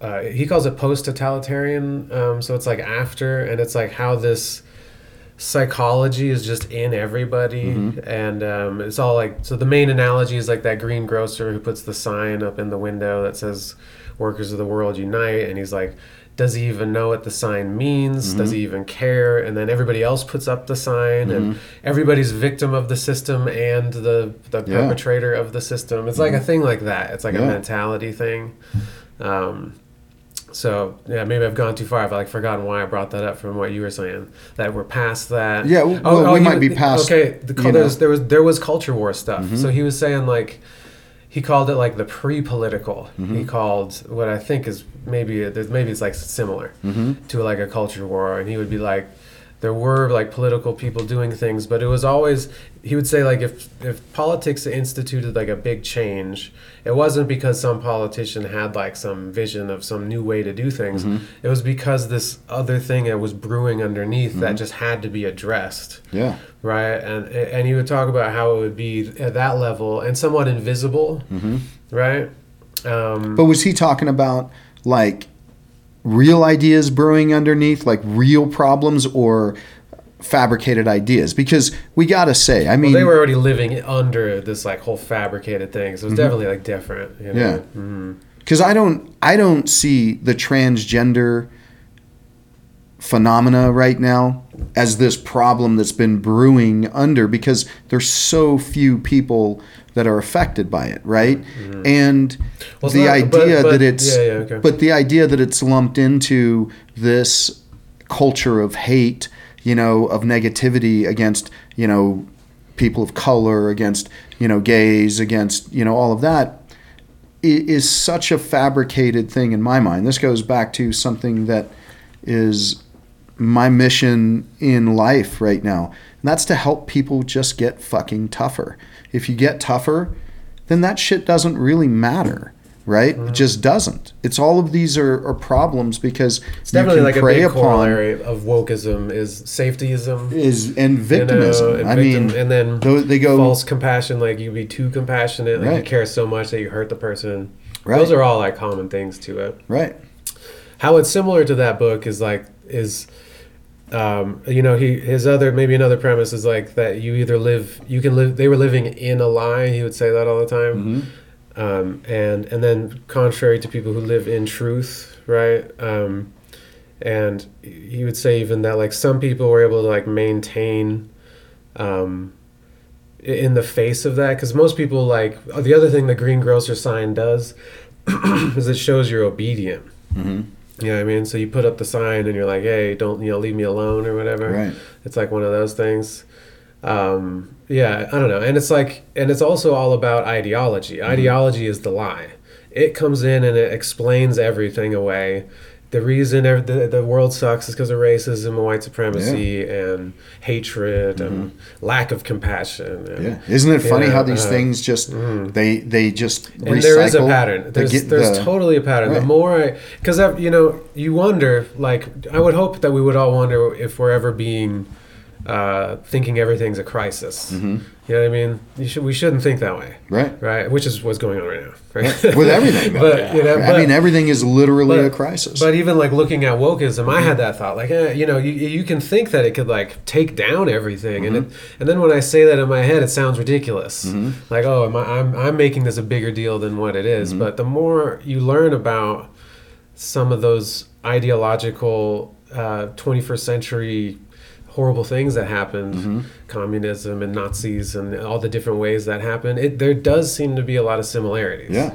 Speaker 3: Uh, he calls it post totalitarian. Um, so it's like after, and it's like how this psychology is just in everybody.
Speaker 1: Mm-hmm.
Speaker 3: and um, it's all like so the main analogy is like that green grocer who puts the sign up in the window that says workers of the world unite. And he's like does he even know what the sign means? Does
Speaker 1: Mm-hmm.
Speaker 3: he even care? And then everybody else puts up the sign and everybody's victim of the system and the the
Speaker 1: Yeah. Mm-hmm.
Speaker 3: perpetrator of the system. It's like a thing like that. It's like a mentality thing. Um, so yeah, maybe I've gone too far. I've like forgotten why I brought that up from what you were saying. That we're past that.
Speaker 1: Yeah, w- well, we might
Speaker 3: was-
Speaker 1: be past,
Speaker 3: Okay, the, there was there was there was culture war stuff.
Speaker 1: Mm-hmm.
Speaker 3: So he was saying like he called it like the pre-political.
Speaker 1: Mm-hmm.
Speaker 3: He called what I think is maybe there's maybe it's like similar
Speaker 1: Mm-hmm.
Speaker 3: to like a culture war, and he would be like. There were like political people doing things, but it was always he would say like if if politics instituted like a big change, it wasn't because some politician had like some vision of some new way to do things. Mm-hmm. It was because this other thing that was brewing underneath that mm-hmm. just had to be addressed
Speaker 1: Yeah.
Speaker 3: right? And and he would talk about how it would be at that level and somewhat invisible, mm-hmm. right? Um,
Speaker 1: But was he talking about like real ideas brewing underneath, like real problems, or fabricated ideas? Because we gotta say, I
Speaker 3: well,
Speaker 1: mean,
Speaker 3: they were already living under this like whole fabricated thing, so it was mm-hmm. definitely like different. You know?
Speaker 1: Yeah.
Speaker 3: Mm-hmm.
Speaker 1: Because I don't, I don't see the transgender phenomena right now as this problem that's been brewing under because there's so few people that are affected by it, right? And
Speaker 3: Mm-hmm. Well,
Speaker 1: the
Speaker 3: not-
Speaker 1: idea
Speaker 3: but- but-
Speaker 1: that it's
Speaker 3: yeah, yeah, okay.
Speaker 1: but the idea that it's lumped into this culture of hate, you know, of negativity against, you know, people of color, against, you know, gays, against, you know, all of that is such a fabricated thing in my mind. This goes back to something that is my mission in life right now. And that's to help people just get fucking tougher. If you get tougher, then that shit doesn't really matter, right? It mm-hmm. just doesn't. It's all of these are, are problems because
Speaker 3: It's definitely
Speaker 1: you
Speaker 3: like a big
Speaker 1: upon
Speaker 3: corollary of wokeism is safetyism.
Speaker 1: is and
Speaker 3: you
Speaker 1: victimism.
Speaker 3: know, and
Speaker 1: I
Speaker 3: victim-
Speaker 1: mean,
Speaker 3: and then
Speaker 1: tho- they go
Speaker 3: false compassion, like you'd be too compassionate, like you care so much that you hurt the person.
Speaker 1: Right.
Speaker 3: Those are all like common things to it.
Speaker 1: right.
Speaker 3: how it's similar to that book is like is um, you know he his other maybe another premise is like that you either live you can live they were living in a lie he would say that all the time. Um, and and then contrary to people who live in truth right? Um, and he would say even that like some people were able to like maintain um, in the face of that because most people like oh, the other thing the green grocer sign does [clears throat] is it shows you're obedient
Speaker 1: Mm-hmm.
Speaker 3: You know what I mean? So you put up the sign and you're like, hey, don't, you know, leave me alone or whatever.
Speaker 1: Right.
Speaker 3: It's like one of those things. Um, yeah, I don't know. And it's like, and it's also all about ideology. Ideology is the lie. It comes in and it explains everything away. The reason the, the world sucks is because of racism and white supremacy and hatred and lack of compassion. And,
Speaker 1: Yeah. Isn't it funny
Speaker 3: Yeah,
Speaker 1: how these
Speaker 3: uh,
Speaker 1: things just they they just
Speaker 3: and there is a
Speaker 1: recycle
Speaker 3: pattern.
Speaker 1: the
Speaker 3: There's,
Speaker 1: get-
Speaker 3: there's
Speaker 1: the-
Speaker 3: totally a pattern. The more I, because you know, you wonder. Like, I would hope that we would all wonder if we're ever being uh, thinking everything's a crisis.
Speaker 1: Mm-hmm.
Speaker 3: You know what I mean? You should. We shouldn't think that way,
Speaker 1: right
Speaker 3: right? Which is what's going on right now, right?
Speaker 1: with everything. [laughs]
Speaker 3: but you know,
Speaker 1: I mean, everything is literally
Speaker 3: but-
Speaker 1: a crisis.
Speaker 3: but even like looking at wokeism, I had that thought. Like, eh, you know, you, you can think that it could like take down everything, and it, and then when I say that in my head, it sounds ridiculous. Like, oh, am I, I'm I'm making this a bigger deal than what it is. But the more you learn about some of those ideological uh, 21st century horrible things that happened, communism and Nazis and all the different ways that happened, it there does seem to be a lot of similarities.
Speaker 1: yeah,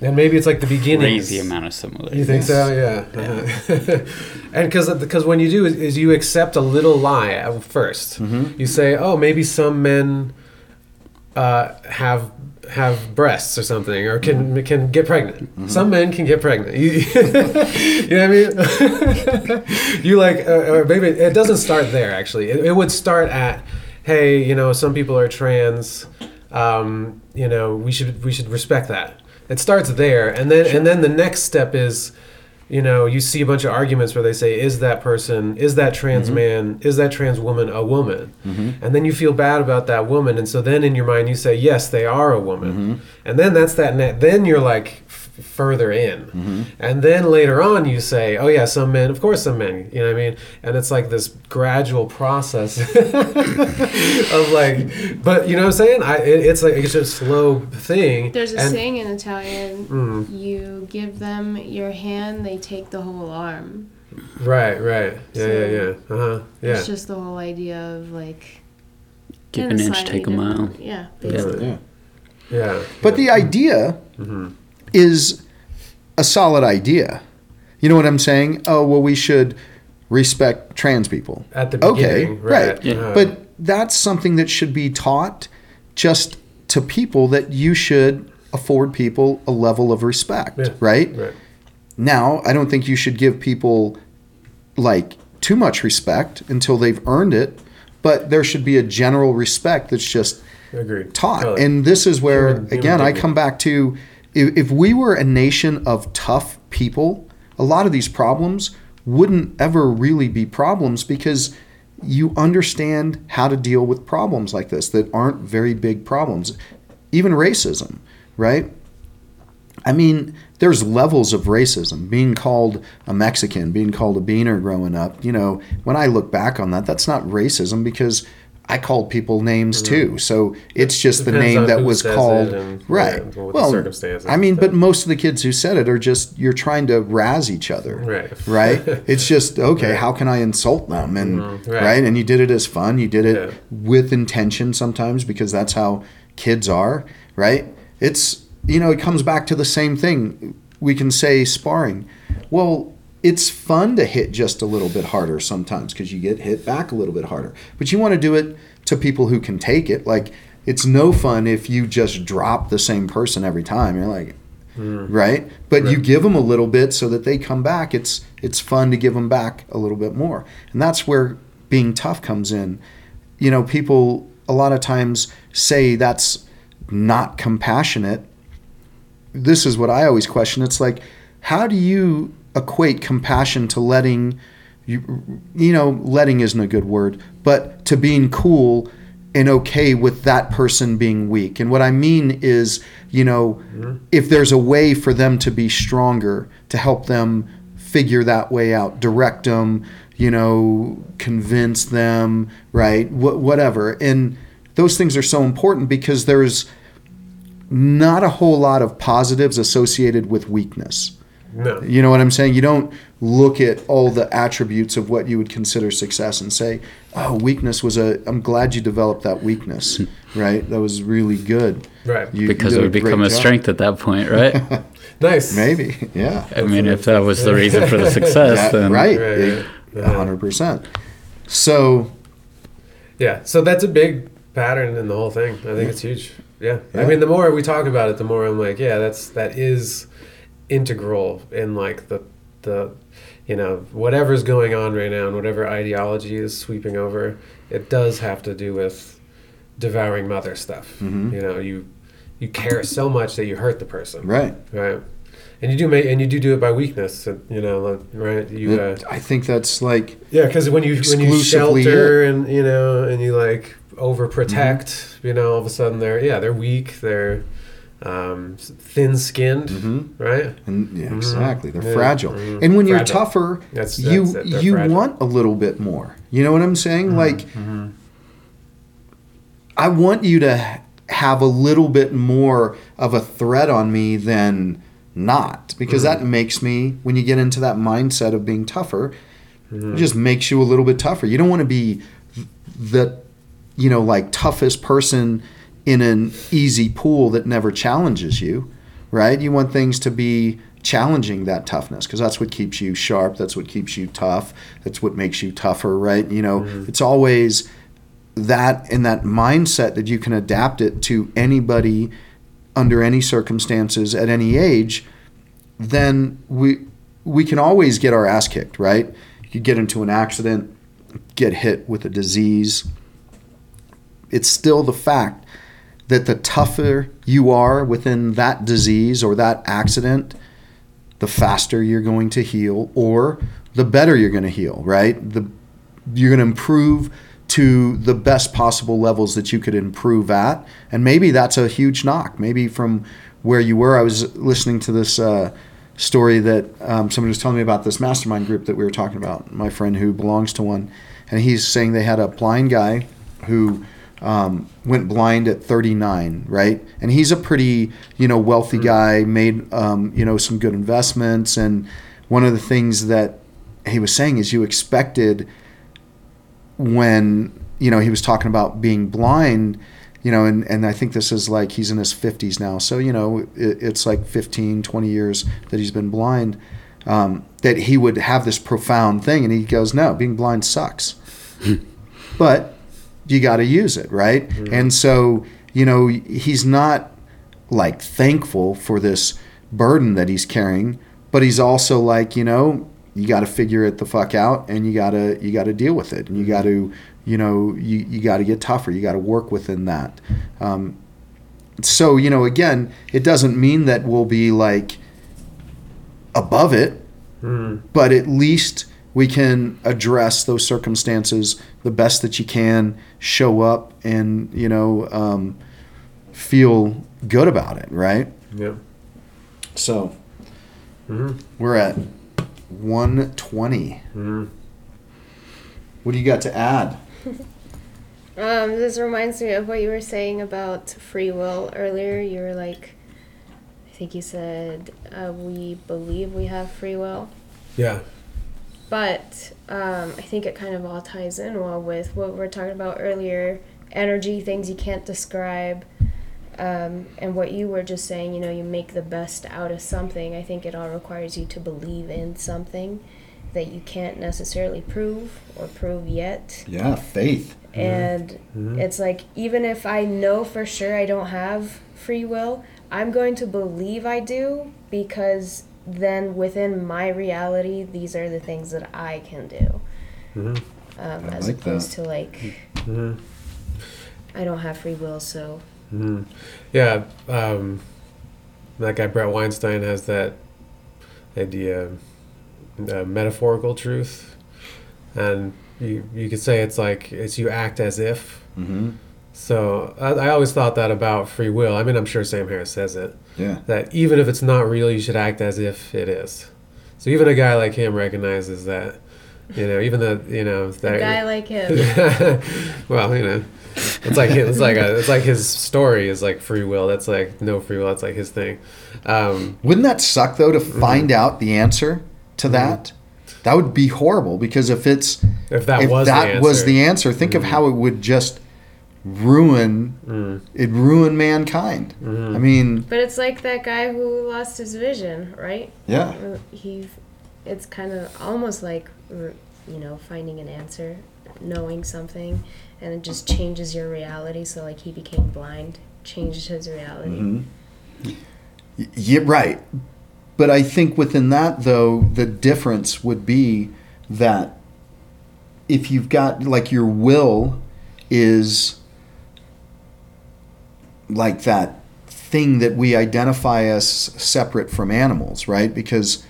Speaker 3: And maybe it's like the beginning.
Speaker 4: Crazy amount of similarities.
Speaker 3: You think so? Yeah. Uh-huh. [laughs] and because because when you do is, is you accept a little lie at 1st You say, oh, maybe some men uh, have have breasts or something, or can can get pregnant. Some men can get pregnant. You, [laughs] you know what I mean? [laughs] you like, uh, or maybe it doesn't start there. Actually, it, it would start at, hey, you know, some people are trans. Um, you know, we should we should respect that. It starts there, and then and then the next step is, you know, you see a bunch of arguments where they say, is that person, is that trans mm-hmm. man, is that trans woman a woman? Mm-hmm. And then you feel bad about that woman, and so then in your mind you say, yes, they are a woman, mm-hmm. and then that's that. Net, then you're like further in, and then later on you say, oh yeah, some men, of course, some men, you know what I mean? And it's like this gradual process [laughs] of like, but you know what I'm saying? I it, it's like it's just a slow thing.
Speaker 2: There's a
Speaker 3: and-
Speaker 2: saying in Italian:
Speaker 3: Mm.
Speaker 2: "You give them your hand, they take the whole arm."
Speaker 3: Right, right. Yeah,
Speaker 2: So-
Speaker 3: yeah, yeah. Uh huh. Yeah.
Speaker 2: It's just the whole idea of like
Speaker 4: Give an inch, take a mile.
Speaker 2: different- Yeah, basically.
Speaker 1: yeah.
Speaker 3: yeah.
Speaker 1: But the idea
Speaker 3: Mm-hmm.
Speaker 1: Is a solid idea. You know what I'm saying? Oh well, we should respect trans people.
Speaker 3: At the
Speaker 1: Okay,
Speaker 3: beginning,
Speaker 1: right.
Speaker 3: right.
Speaker 4: Yeah.
Speaker 1: But that's something that should be taught just to people that you should afford people a level of respect,
Speaker 3: Yeah.
Speaker 1: right?
Speaker 3: Right.
Speaker 1: Now, I don't think you should give people like too much respect until they've earned it, but there should be a general respect that's just
Speaker 3: Agreed.
Speaker 1: taught.
Speaker 3: Totally.
Speaker 1: And this is where,
Speaker 3: Human- human
Speaker 1: again, I come back to if, if we were a nation of tough people, a lot of these problems wouldn't ever really be problems because you understand how to deal with problems like this that aren't very big problems. Even racism, right? I mean, there's levels of racism. Being called a Mexican, being called a beaner growing up, you know, when I look back on that, that's not racism because I called people names too. So it's just the
Speaker 3: Mm-hmm.
Speaker 1: Name that was called.
Speaker 3: and-
Speaker 1: right.
Speaker 3: yeah,
Speaker 1: well,
Speaker 3: circumstances
Speaker 1: I mean, but most of the kids who said it are just, you're trying to razz each other.
Speaker 3: Right.
Speaker 1: Right? [laughs] It's just, okay,
Speaker 3: Right.
Speaker 1: how can I insult them? And,
Speaker 3: Mhm,
Speaker 1: right.
Speaker 3: right.
Speaker 1: And you did it as fun. You did it
Speaker 3: Yeah.
Speaker 1: with intention sometimes because that's how kids are, right? It's, you know, it comes back to the same thing. We can say sparring. Well, it's fun to hit just a little bit harder sometimes because you get hit back a little bit harder. But you want to do it to people who can take it. Like, it's no fun if you just drop the same person every time. You're like, mm. right? But you give them a little bit so that they come back. It's it's fun to give them back a little bit more, and that's where being tough comes in. You know, people a lot of times say that's not compassionate. This is what I always question. It's like, how do you equate compassion to letting you you know letting isn't a good word but to being cool and okay with that person being weak. And what i mean is you know mm-hmm. if there's a way for them to be stronger to help them figure that way out direct them you know convince them right Wh- whatever. And those things are so important because there's not a whole lot of positives associated with weakness
Speaker 3: No.
Speaker 1: you know what I'm saying? You don't look at all the attributes of what you would consider success and say, "Oh, weakness was a. I'm glad you developed that weakness, [laughs] right? That was really good."
Speaker 3: Right.
Speaker 1: You, you
Speaker 4: because
Speaker 1: did
Speaker 4: it would
Speaker 1: great
Speaker 4: become a
Speaker 1: job."
Speaker 4: strength at that point, right? [laughs]
Speaker 3: Nice.
Speaker 1: Maybe, yeah,
Speaker 4: I mean, if that was the reason for the [laughs] success,
Speaker 1: That-
Speaker 4: then
Speaker 1: right,
Speaker 3: Right,
Speaker 1: It-
Speaker 3: right.
Speaker 1: a hundred percent. So
Speaker 3: Yeah. So that's a big pattern in the whole thing. I think it's huge. Yeah.
Speaker 1: Yeah.
Speaker 3: I mean, the more we talk about it, the more I'm like, yeah, that's that is integral in like the the you know whatever's going on right now and whatever ideology is sweeping over. It does have to do with devouring mother stuff.
Speaker 1: Mhm.
Speaker 3: You know, you you care so much that you hurt the person.
Speaker 1: right,
Speaker 3: Right. And you do make, and you do do it by weakness, you know, right? You, uh,
Speaker 1: I think that's like
Speaker 3: yeah, because when you when you shelter and you know and you like overprotect,
Speaker 1: Mm-hmm.
Speaker 3: you know, all of a sudden they're yeah they're weak, they're um, thin skinned,
Speaker 1: Mhm.
Speaker 3: right?
Speaker 1: And yeah,
Speaker 3: Mhm.
Speaker 1: exactly. They're
Speaker 3: Yeah.
Speaker 1: fragile.
Speaker 3: Mhm.
Speaker 1: And when you're tougher,
Speaker 3: That's,
Speaker 1: you
Speaker 3: that's.
Speaker 1: You
Speaker 3: fragile.
Speaker 1: want a little bit more. You know what I'm saying? Like
Speaker 3: Mhm.
Speaker 1: I want you to have a little bit more of a threat on me than not because that makes me when you get into that mindset of being tougher it just makes you a little bit tougher you don't want to be the you know like toughest person in an easy pool that never challenges you right you want things to be challenging that toughness because that's what keeps you sharp that's what keeps you tough that's what makes you tougher right you know mm-hmm. it's always that in that mindset that you can adapt it to anybody under any circumstances at any age, then we we can always get our ass kicked, right? You get into an accident, get hit with a disease. It's still the fact that the tougher you are within that disease or that accident, the faster you're going to heal or the better you're going to heal, right? The you're going to improve to the best possible levels that you could improve at. And maybe that's a huge knock. Maybe from where you were, I was listening to this uh, story that um, somebody was telling me about this mastermind group that we were talking about, my friend who belongs to one. And he's saying they had a blind guy who um, went blind at 39, right? And he's a pretty, you know, wealthy guy, made, um, you know, some good investments. And one of the things that he was saying is you expected when you know he was talking about being blind you know and, and i think this is like he's in his 50s now so you know it, it's like 15 20 years that he's been blind um, that he would have this profound thing and he goes no being blind sucks [laughs] but you got to use it right and so you know he's not like thankful for this burden that he's carrying but he's also like you know you got to figure it the fuck out, and you gotta you gotta deal with it, and you got to you know you you got to get tougher. You got to work within that. Um, so you know, again, it doesn't mean that we'll be like above it,
Speaker 3: Mm.
Speaker 1: but at least we can address those circumstances the best that you can, show up, and you know, um, feel good about it, right?
Speaker 3: Yep.
Speaker 1: So
Speaker 3: Mhm.
Speaker 1: we're at 120.
Speaker 3: Mhm.
Speaker 1: What do you got to add? [laughs]
Speaker 2: Um, this reminds me of what you were saying about free will earlier. You were like, I think you said uh, we believe we have free will,
Speaker 3: Yeah.
Speaker 2: But um, I think it kind of all ties in well with what we were talking about earlier: energy, things you can't describe, um, and what you were just saying. You know, you make the best out of something. I think it all requires you to believe in something that you can't necessarily prove or prove yet.
Speaker 1: Yeah, faith.
Speaker 2: And
Speaker 3: Mhm.
Speaker 2: it's like, even if I know for sure I don't have free will, I'm going to believe I do because then within my reality, these are the things that I can do.
Speaker 3: Mhm.
Speaker 2: Um,
Speaker 1: I
Speaker 2: as
Speaker 1: like
Speaker 2: opposed
Speaker 1: that.
Speaker 2: to like,
Speaker 3: Mhm.
Speaker 2: I don't have free will, so.
Speaker 3: Mhm. Yeah. Um, that guy Bret Weinstein has that idea, uh, metaphorical truth, and you you could say it's like it's you act as if.
Speaker 1: Mm-hmm.
Speaker 3: So I, I always thought that about free will. I mean, I'm sure Sam Harris says it
Speaker 1: Yeah.
Speaker 3: that even if it's not real, you should act as if it is. So even a guy like him recognizes that. You know, even the you know
Speaker 2: A guy like him. [laughs]
Speaker 3: well, you know, it's like it's like a, it's like his story is like free will. That's like no free will. That's like his thing. Um,
Speaker 1: Wouldn't that suck though to
Speaker 3: Mm-hmm.
Speaker 1: find out the answer to that? That would be horrible because if it's
Speaker 3: if that
Speaker 1: if
Speaker 3: was
Speaker 1: that
Speaker 3: the
Speaker 1: was the answer, think of how it would just ruin
Speaker 3: Mm,
Speaker 1: it ruin mankind.
Speaker 3: mhm.
Speaker 1: I mean,
Speaker 2: But it's like that guy who lost his vision, right?
Speaker 1: yeah.
Speaker 2: He, it's kind of almost like, you know, finding an answer, knowing something, and it just changes your reality. So, like, he became blind, changed his reality.
Speaker 1: Mhm. Yeah, right. But I think within that, though, the difference would be that if you've got, like, your will is like that thing that we identify as separate from animals, right? Because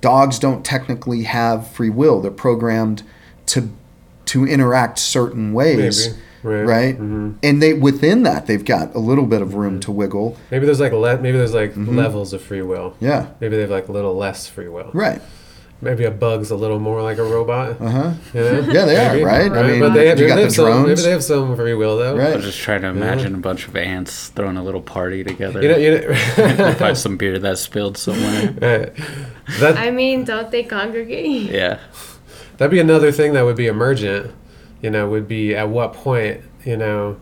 Speaker 1: dogs don't technically have free will. They're programmed to to interact certain ways,
Speaker 3: maybe right,
Speaker 1: right?
Speaker 3: hmm
Speaker 1: And they within that they've got a little bit of room to wiggle.
Speaker 3: Maybe there's like le- maybe there's like
Speaker 1: Mhm.
Speaker 3: levels of free will.
Speaker 1: Yeah.
Speaker 3: Maybe they have like a little less free will.
Speaker 1: Right.
Speaker 3: Maybe a bug's a little more like a robot.
Speaker 1: Uh huh.
Speaker 3: You know?
Speaker 1: Yeah, they are,
Speaker 3: Maybe.
Speaker 1: right? I mean,
Speaker 3: but they have,
Speaker 1: you got
Speaker 3: they
Speaker 1: the
Speaker 3: have some, maybe they have some free will though.
Speaker 1: Right.
Speaker 4: I'm just trying to imagine a bunch of ants throwing a little party together.
Speaker 3: You know, you know, [laughs]
Speaker 4: Find some beer that spilled somewhere. [laughs]
Speaker 3: Right. that
Speaker 2: I mean, don't they congregate?
Speaker 4: Yeah.
Speaker 3: That'd be another thing that would be emergent. You know, would be at what point, you know,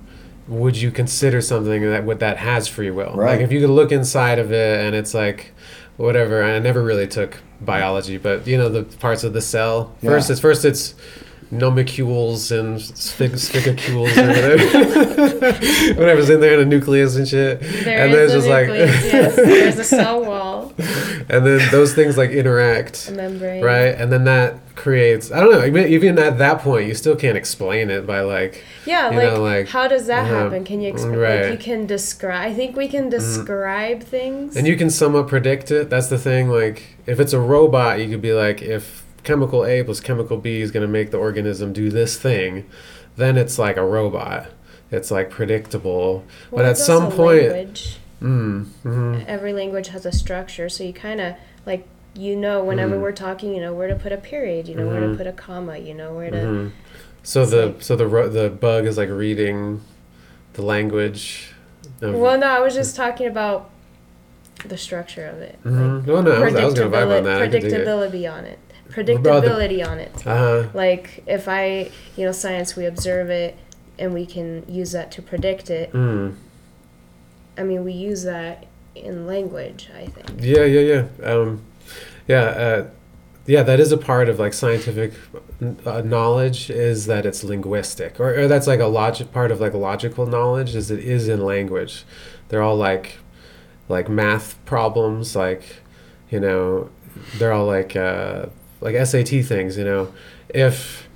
Speaker 3: would you consider something that would that has free will?
Speaker 1: Right.
Speaker 3: Like if you could look inside of it and it's like whatever. I never really took biology, but you know the parts of the cell. First,
Speaker 1: Yeah.
Speaker 3: it's first it's nomicules and sphic- spicules or whatever, [laughs] whatever's in there, in the nucleus and shit.
Speaker 2: There
Speaker 3: and
Speaker 2: is
Speaker 3: there's
Speaker 2: a
Speaker 3: just like,
Speaker 2: yes. [laughs] There's a cell wall,
Speaker 3: and then those things like interact
Speaker 2: a membrane.
Speaker 3: right? And then that creates I don't know. Even, at that point, you still can't explain it by like
Speaker 2: Yeah,
Speaker 3: you
Speaker 2: like,
Speaker 3: know, like,
Speaker 2: how does that
Speaker 3: uh-huh.
Speaker 2: happen? Can you explain?
Speaker 3: Right. Mm-hmm.
Speaker 2: Like you can describe. I think we can describe things.
Speaker 3: and you can somewhat predict it. That's the thing. Like if it's a robot, you could be like if chemical A plus chemical B is going to make the organism do this thing, then it's like a robot. It's like predictable.
Speaker 2: Well,
Speaker 3: but at some point, mm, hmm
Speaker 2: every language has a structure, so you kind of like you know whenever
Speaker 3: Mm.
Speaker 2: we're talking, you know where to put a period, you know where to
Speaker 3: Mhm.
Speaker 2: put a comma, you know where to.
Speaker 3: hmm So the
Speaker 2: like-
Speaker 3: so the ro- the bug is like reading the language. Of,
Speaker 2: Well, no, I was just talking about the structure of it.
Speaker 3: Mhm. Well, no, I was, was gonna vibe on that. I could dig it.
Speaker 2: Predictability on it.
Speaker 3: About the-
Speaker 2: Predictability on it.
Speaker 3: Uh-huh.
Speaker 2: Like if I, you know, science, we observe it and we can use that to predict it.
Speaker 3: Mm.
Speaker 2: I mean, we use that in language. I think.
Speaker 3: Yeah, yeah, yeah. Um, yeah, uh, yeah. That is a part of like scientific uh, knowledge is that it's linguistic, or, or that's like a logic part of like logical knowledge is it is in language. They're all like like math problems, like you know, they're all like uh, like SAT things. You know, if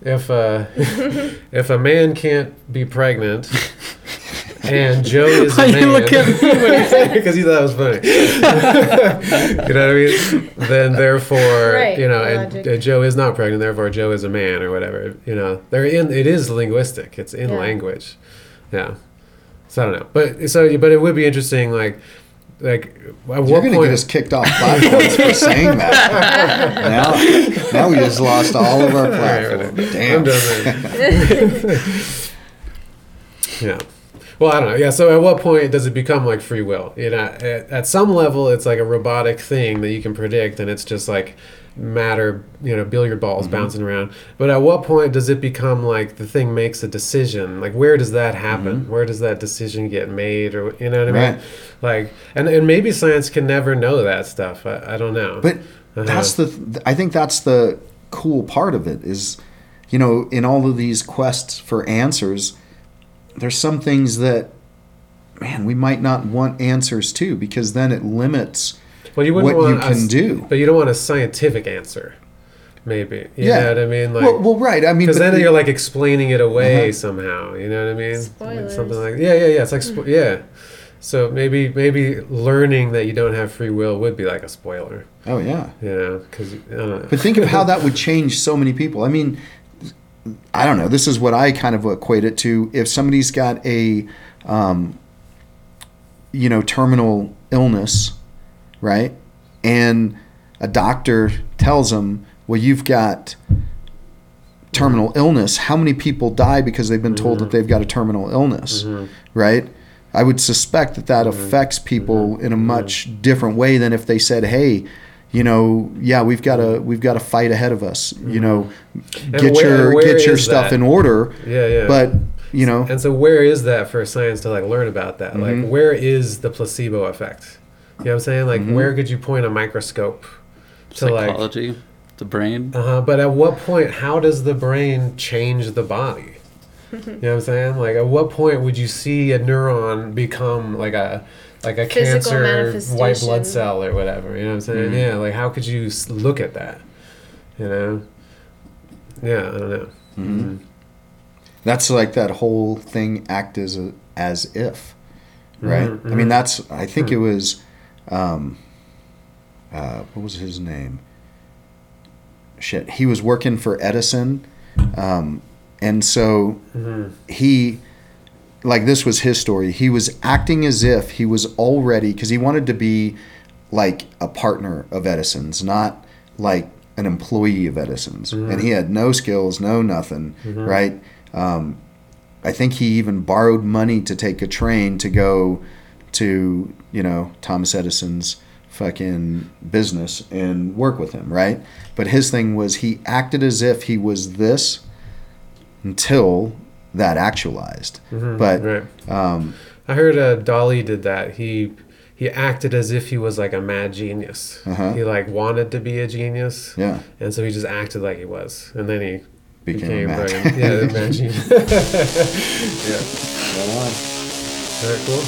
Speaker 3: if uh, [laughs] if a man can't be pregnant. And Joe is a man.
Speaker 4: you look at me
Speaker 3: Because [laughs] he thought it was funny. [laughs] you know what I mean? Then therefore,
Speaker 2: Right,
Speaker 3: you know, and
Speaker 2: logic.
Speaker 3: uh, Joe is not pregnant. Therefore, Joe is a man or whatever. You know, they're in. It is linguistic. It's in
Speaker 2: Yeah.
Speaker 3: language. Yeah. So I don't know, but so but it would be interesting, like. Like at
Speaker 1: You're
Speaker 3: what
Speaker 1: gonna
Speaker 3: point?
Speaker 1: get us kicked off five points for saying that. [laughs] now, now we just lost all of our
Speaker 3: All right,
Speaker 1: platform.
Speaker 3: whatever.
Speaker 1: Damn.
Speaker 3: I'm done then. yeah. Well, I don't know. Yeah. So at what point does it become like free will? You know, at, at some level, it's like a robotic thing that you can predict, and it's just like matter, you know, billiard balls
Speaker 1: Mm-hmm.
Speaker 3: bouncing around. But at what point does it become like the thing makes a decision? Like, where does that happen? Where does that decision get made? Or you know what I mean?
Speaker 1: Mm-hmm. Right.
Speaker 3: Like, and and maybe science can never know that stuff. I, I don't know.
Speaker 1: But
Speaker 3: Uh-huh.
Speaker 1: that's the. th- I think that's the cool part of it is, you know, in all of these quests for answers, there's some things that, man, we might not want answers to because then it limits
Speaker 3: well, you wouldn't
Speaker 1: what you
Speaker 3: want
Speaker 1: can
Speaker 3: a,
Speaker 1: do.
Speaker 3: But you don't want a scientific answer. Maybe. You
Speaker 1: Yeah.
Speaker 3: know what I mean? Like,
Speaker 1: well, well, right. I mean,
Speaker 3: because then
Speaker 1: the-
Speaker 3: you're like explaining it away
Speaker 1: Uh-huh.
Speaker 3: somehow. You know what I mean?
Speaker 2: Spoilers.
Speaker 3: something like yeah, yeah, yeah. It's like spo- yeah. So maybe maybe learning that you don't have free will would be like a spoiler.
Speaker 1: oh yeah.
Speaker 3: You know? Because I don't know.
Speaker 1: But think of how [laughs] that would change so many people. I mean, I don't know. This is what I kind of equate it to. If somebody's got a, um, you know, terminal illness, right? And a doctor tells them, well, you've got terminal illness. How many people die because they've been told that mm-hmm. they've got a terminal illness, mm-hmm. right? I would suspect that that mm-hmm. affects people in a much different way than if they said, "Hey, you know, yeah, we've got a we've got a fight ahead of us. You know, get
Speaker 3: where-
Speaker 1: your
Speaker 3: where
Speaker 1: get your stuff
Speaker 3: that?
Speaker 1: in order."
Speaker 3: yeah, yeah.
Speaker 1: But you know,
Speaker 3: and so where is that for science to like learn about that?
Speaker 1: Mm-hmm.
Speaker 3: Like where is the placebo effect? You know what I'm saying? Like
Speaker 1: Mm-hmm.
Speaker 3: where could you point a microscope to like
Speaker 4: the brain.
Speaker 3: Uh-huh. But at what point, how does the brain change the body? [laughs] You know what I'm saying? Like, at what point would you see a neuron become like a like a
Speaker 2: Physical
Speaker 3: cancer white blood cell or whatever? You know what I'm saying? Yeah. Like, how could you look at that? You know? Yeah, I don't know.
Speaker 1: Mm-hmm. that's like that whole thing act as a, as if, right?
Speaker 3: Mhm,
Speaker 1: I mean,
Speaker 3: mhm.
Speaker 1: that's I think it was, um, uh, what was his name? Shit, he was working for Edison, um, and so he like this was his story. He was acting as if he was already because he wanted to be like a partner of edison's not like an employee of edison's. And he had no skills no nothing right? Um, i think he even borrowed money to take a train to go to you know thomas edison's fucking business and work with him right? But his thing was he acted as if he was this until that actualized. But
Speaker 3: Right.
Speaker 1: um,
Speaker 3: I heard uh, Dalí did that. He he acted as if he was like a mad genius.
Speaker 1: Uh-huh.
Speaker 3: He like wanted to be a genius.
Speaker 1: yeah,
Speaker 3: And so he just acted like he was. And then he
Speaker 1: Became a mad-
Speaker 3: fucking- yeah, the mad genius. [laughs] yeah.
Speaker 1: right on.
Speaker 3: Very cool.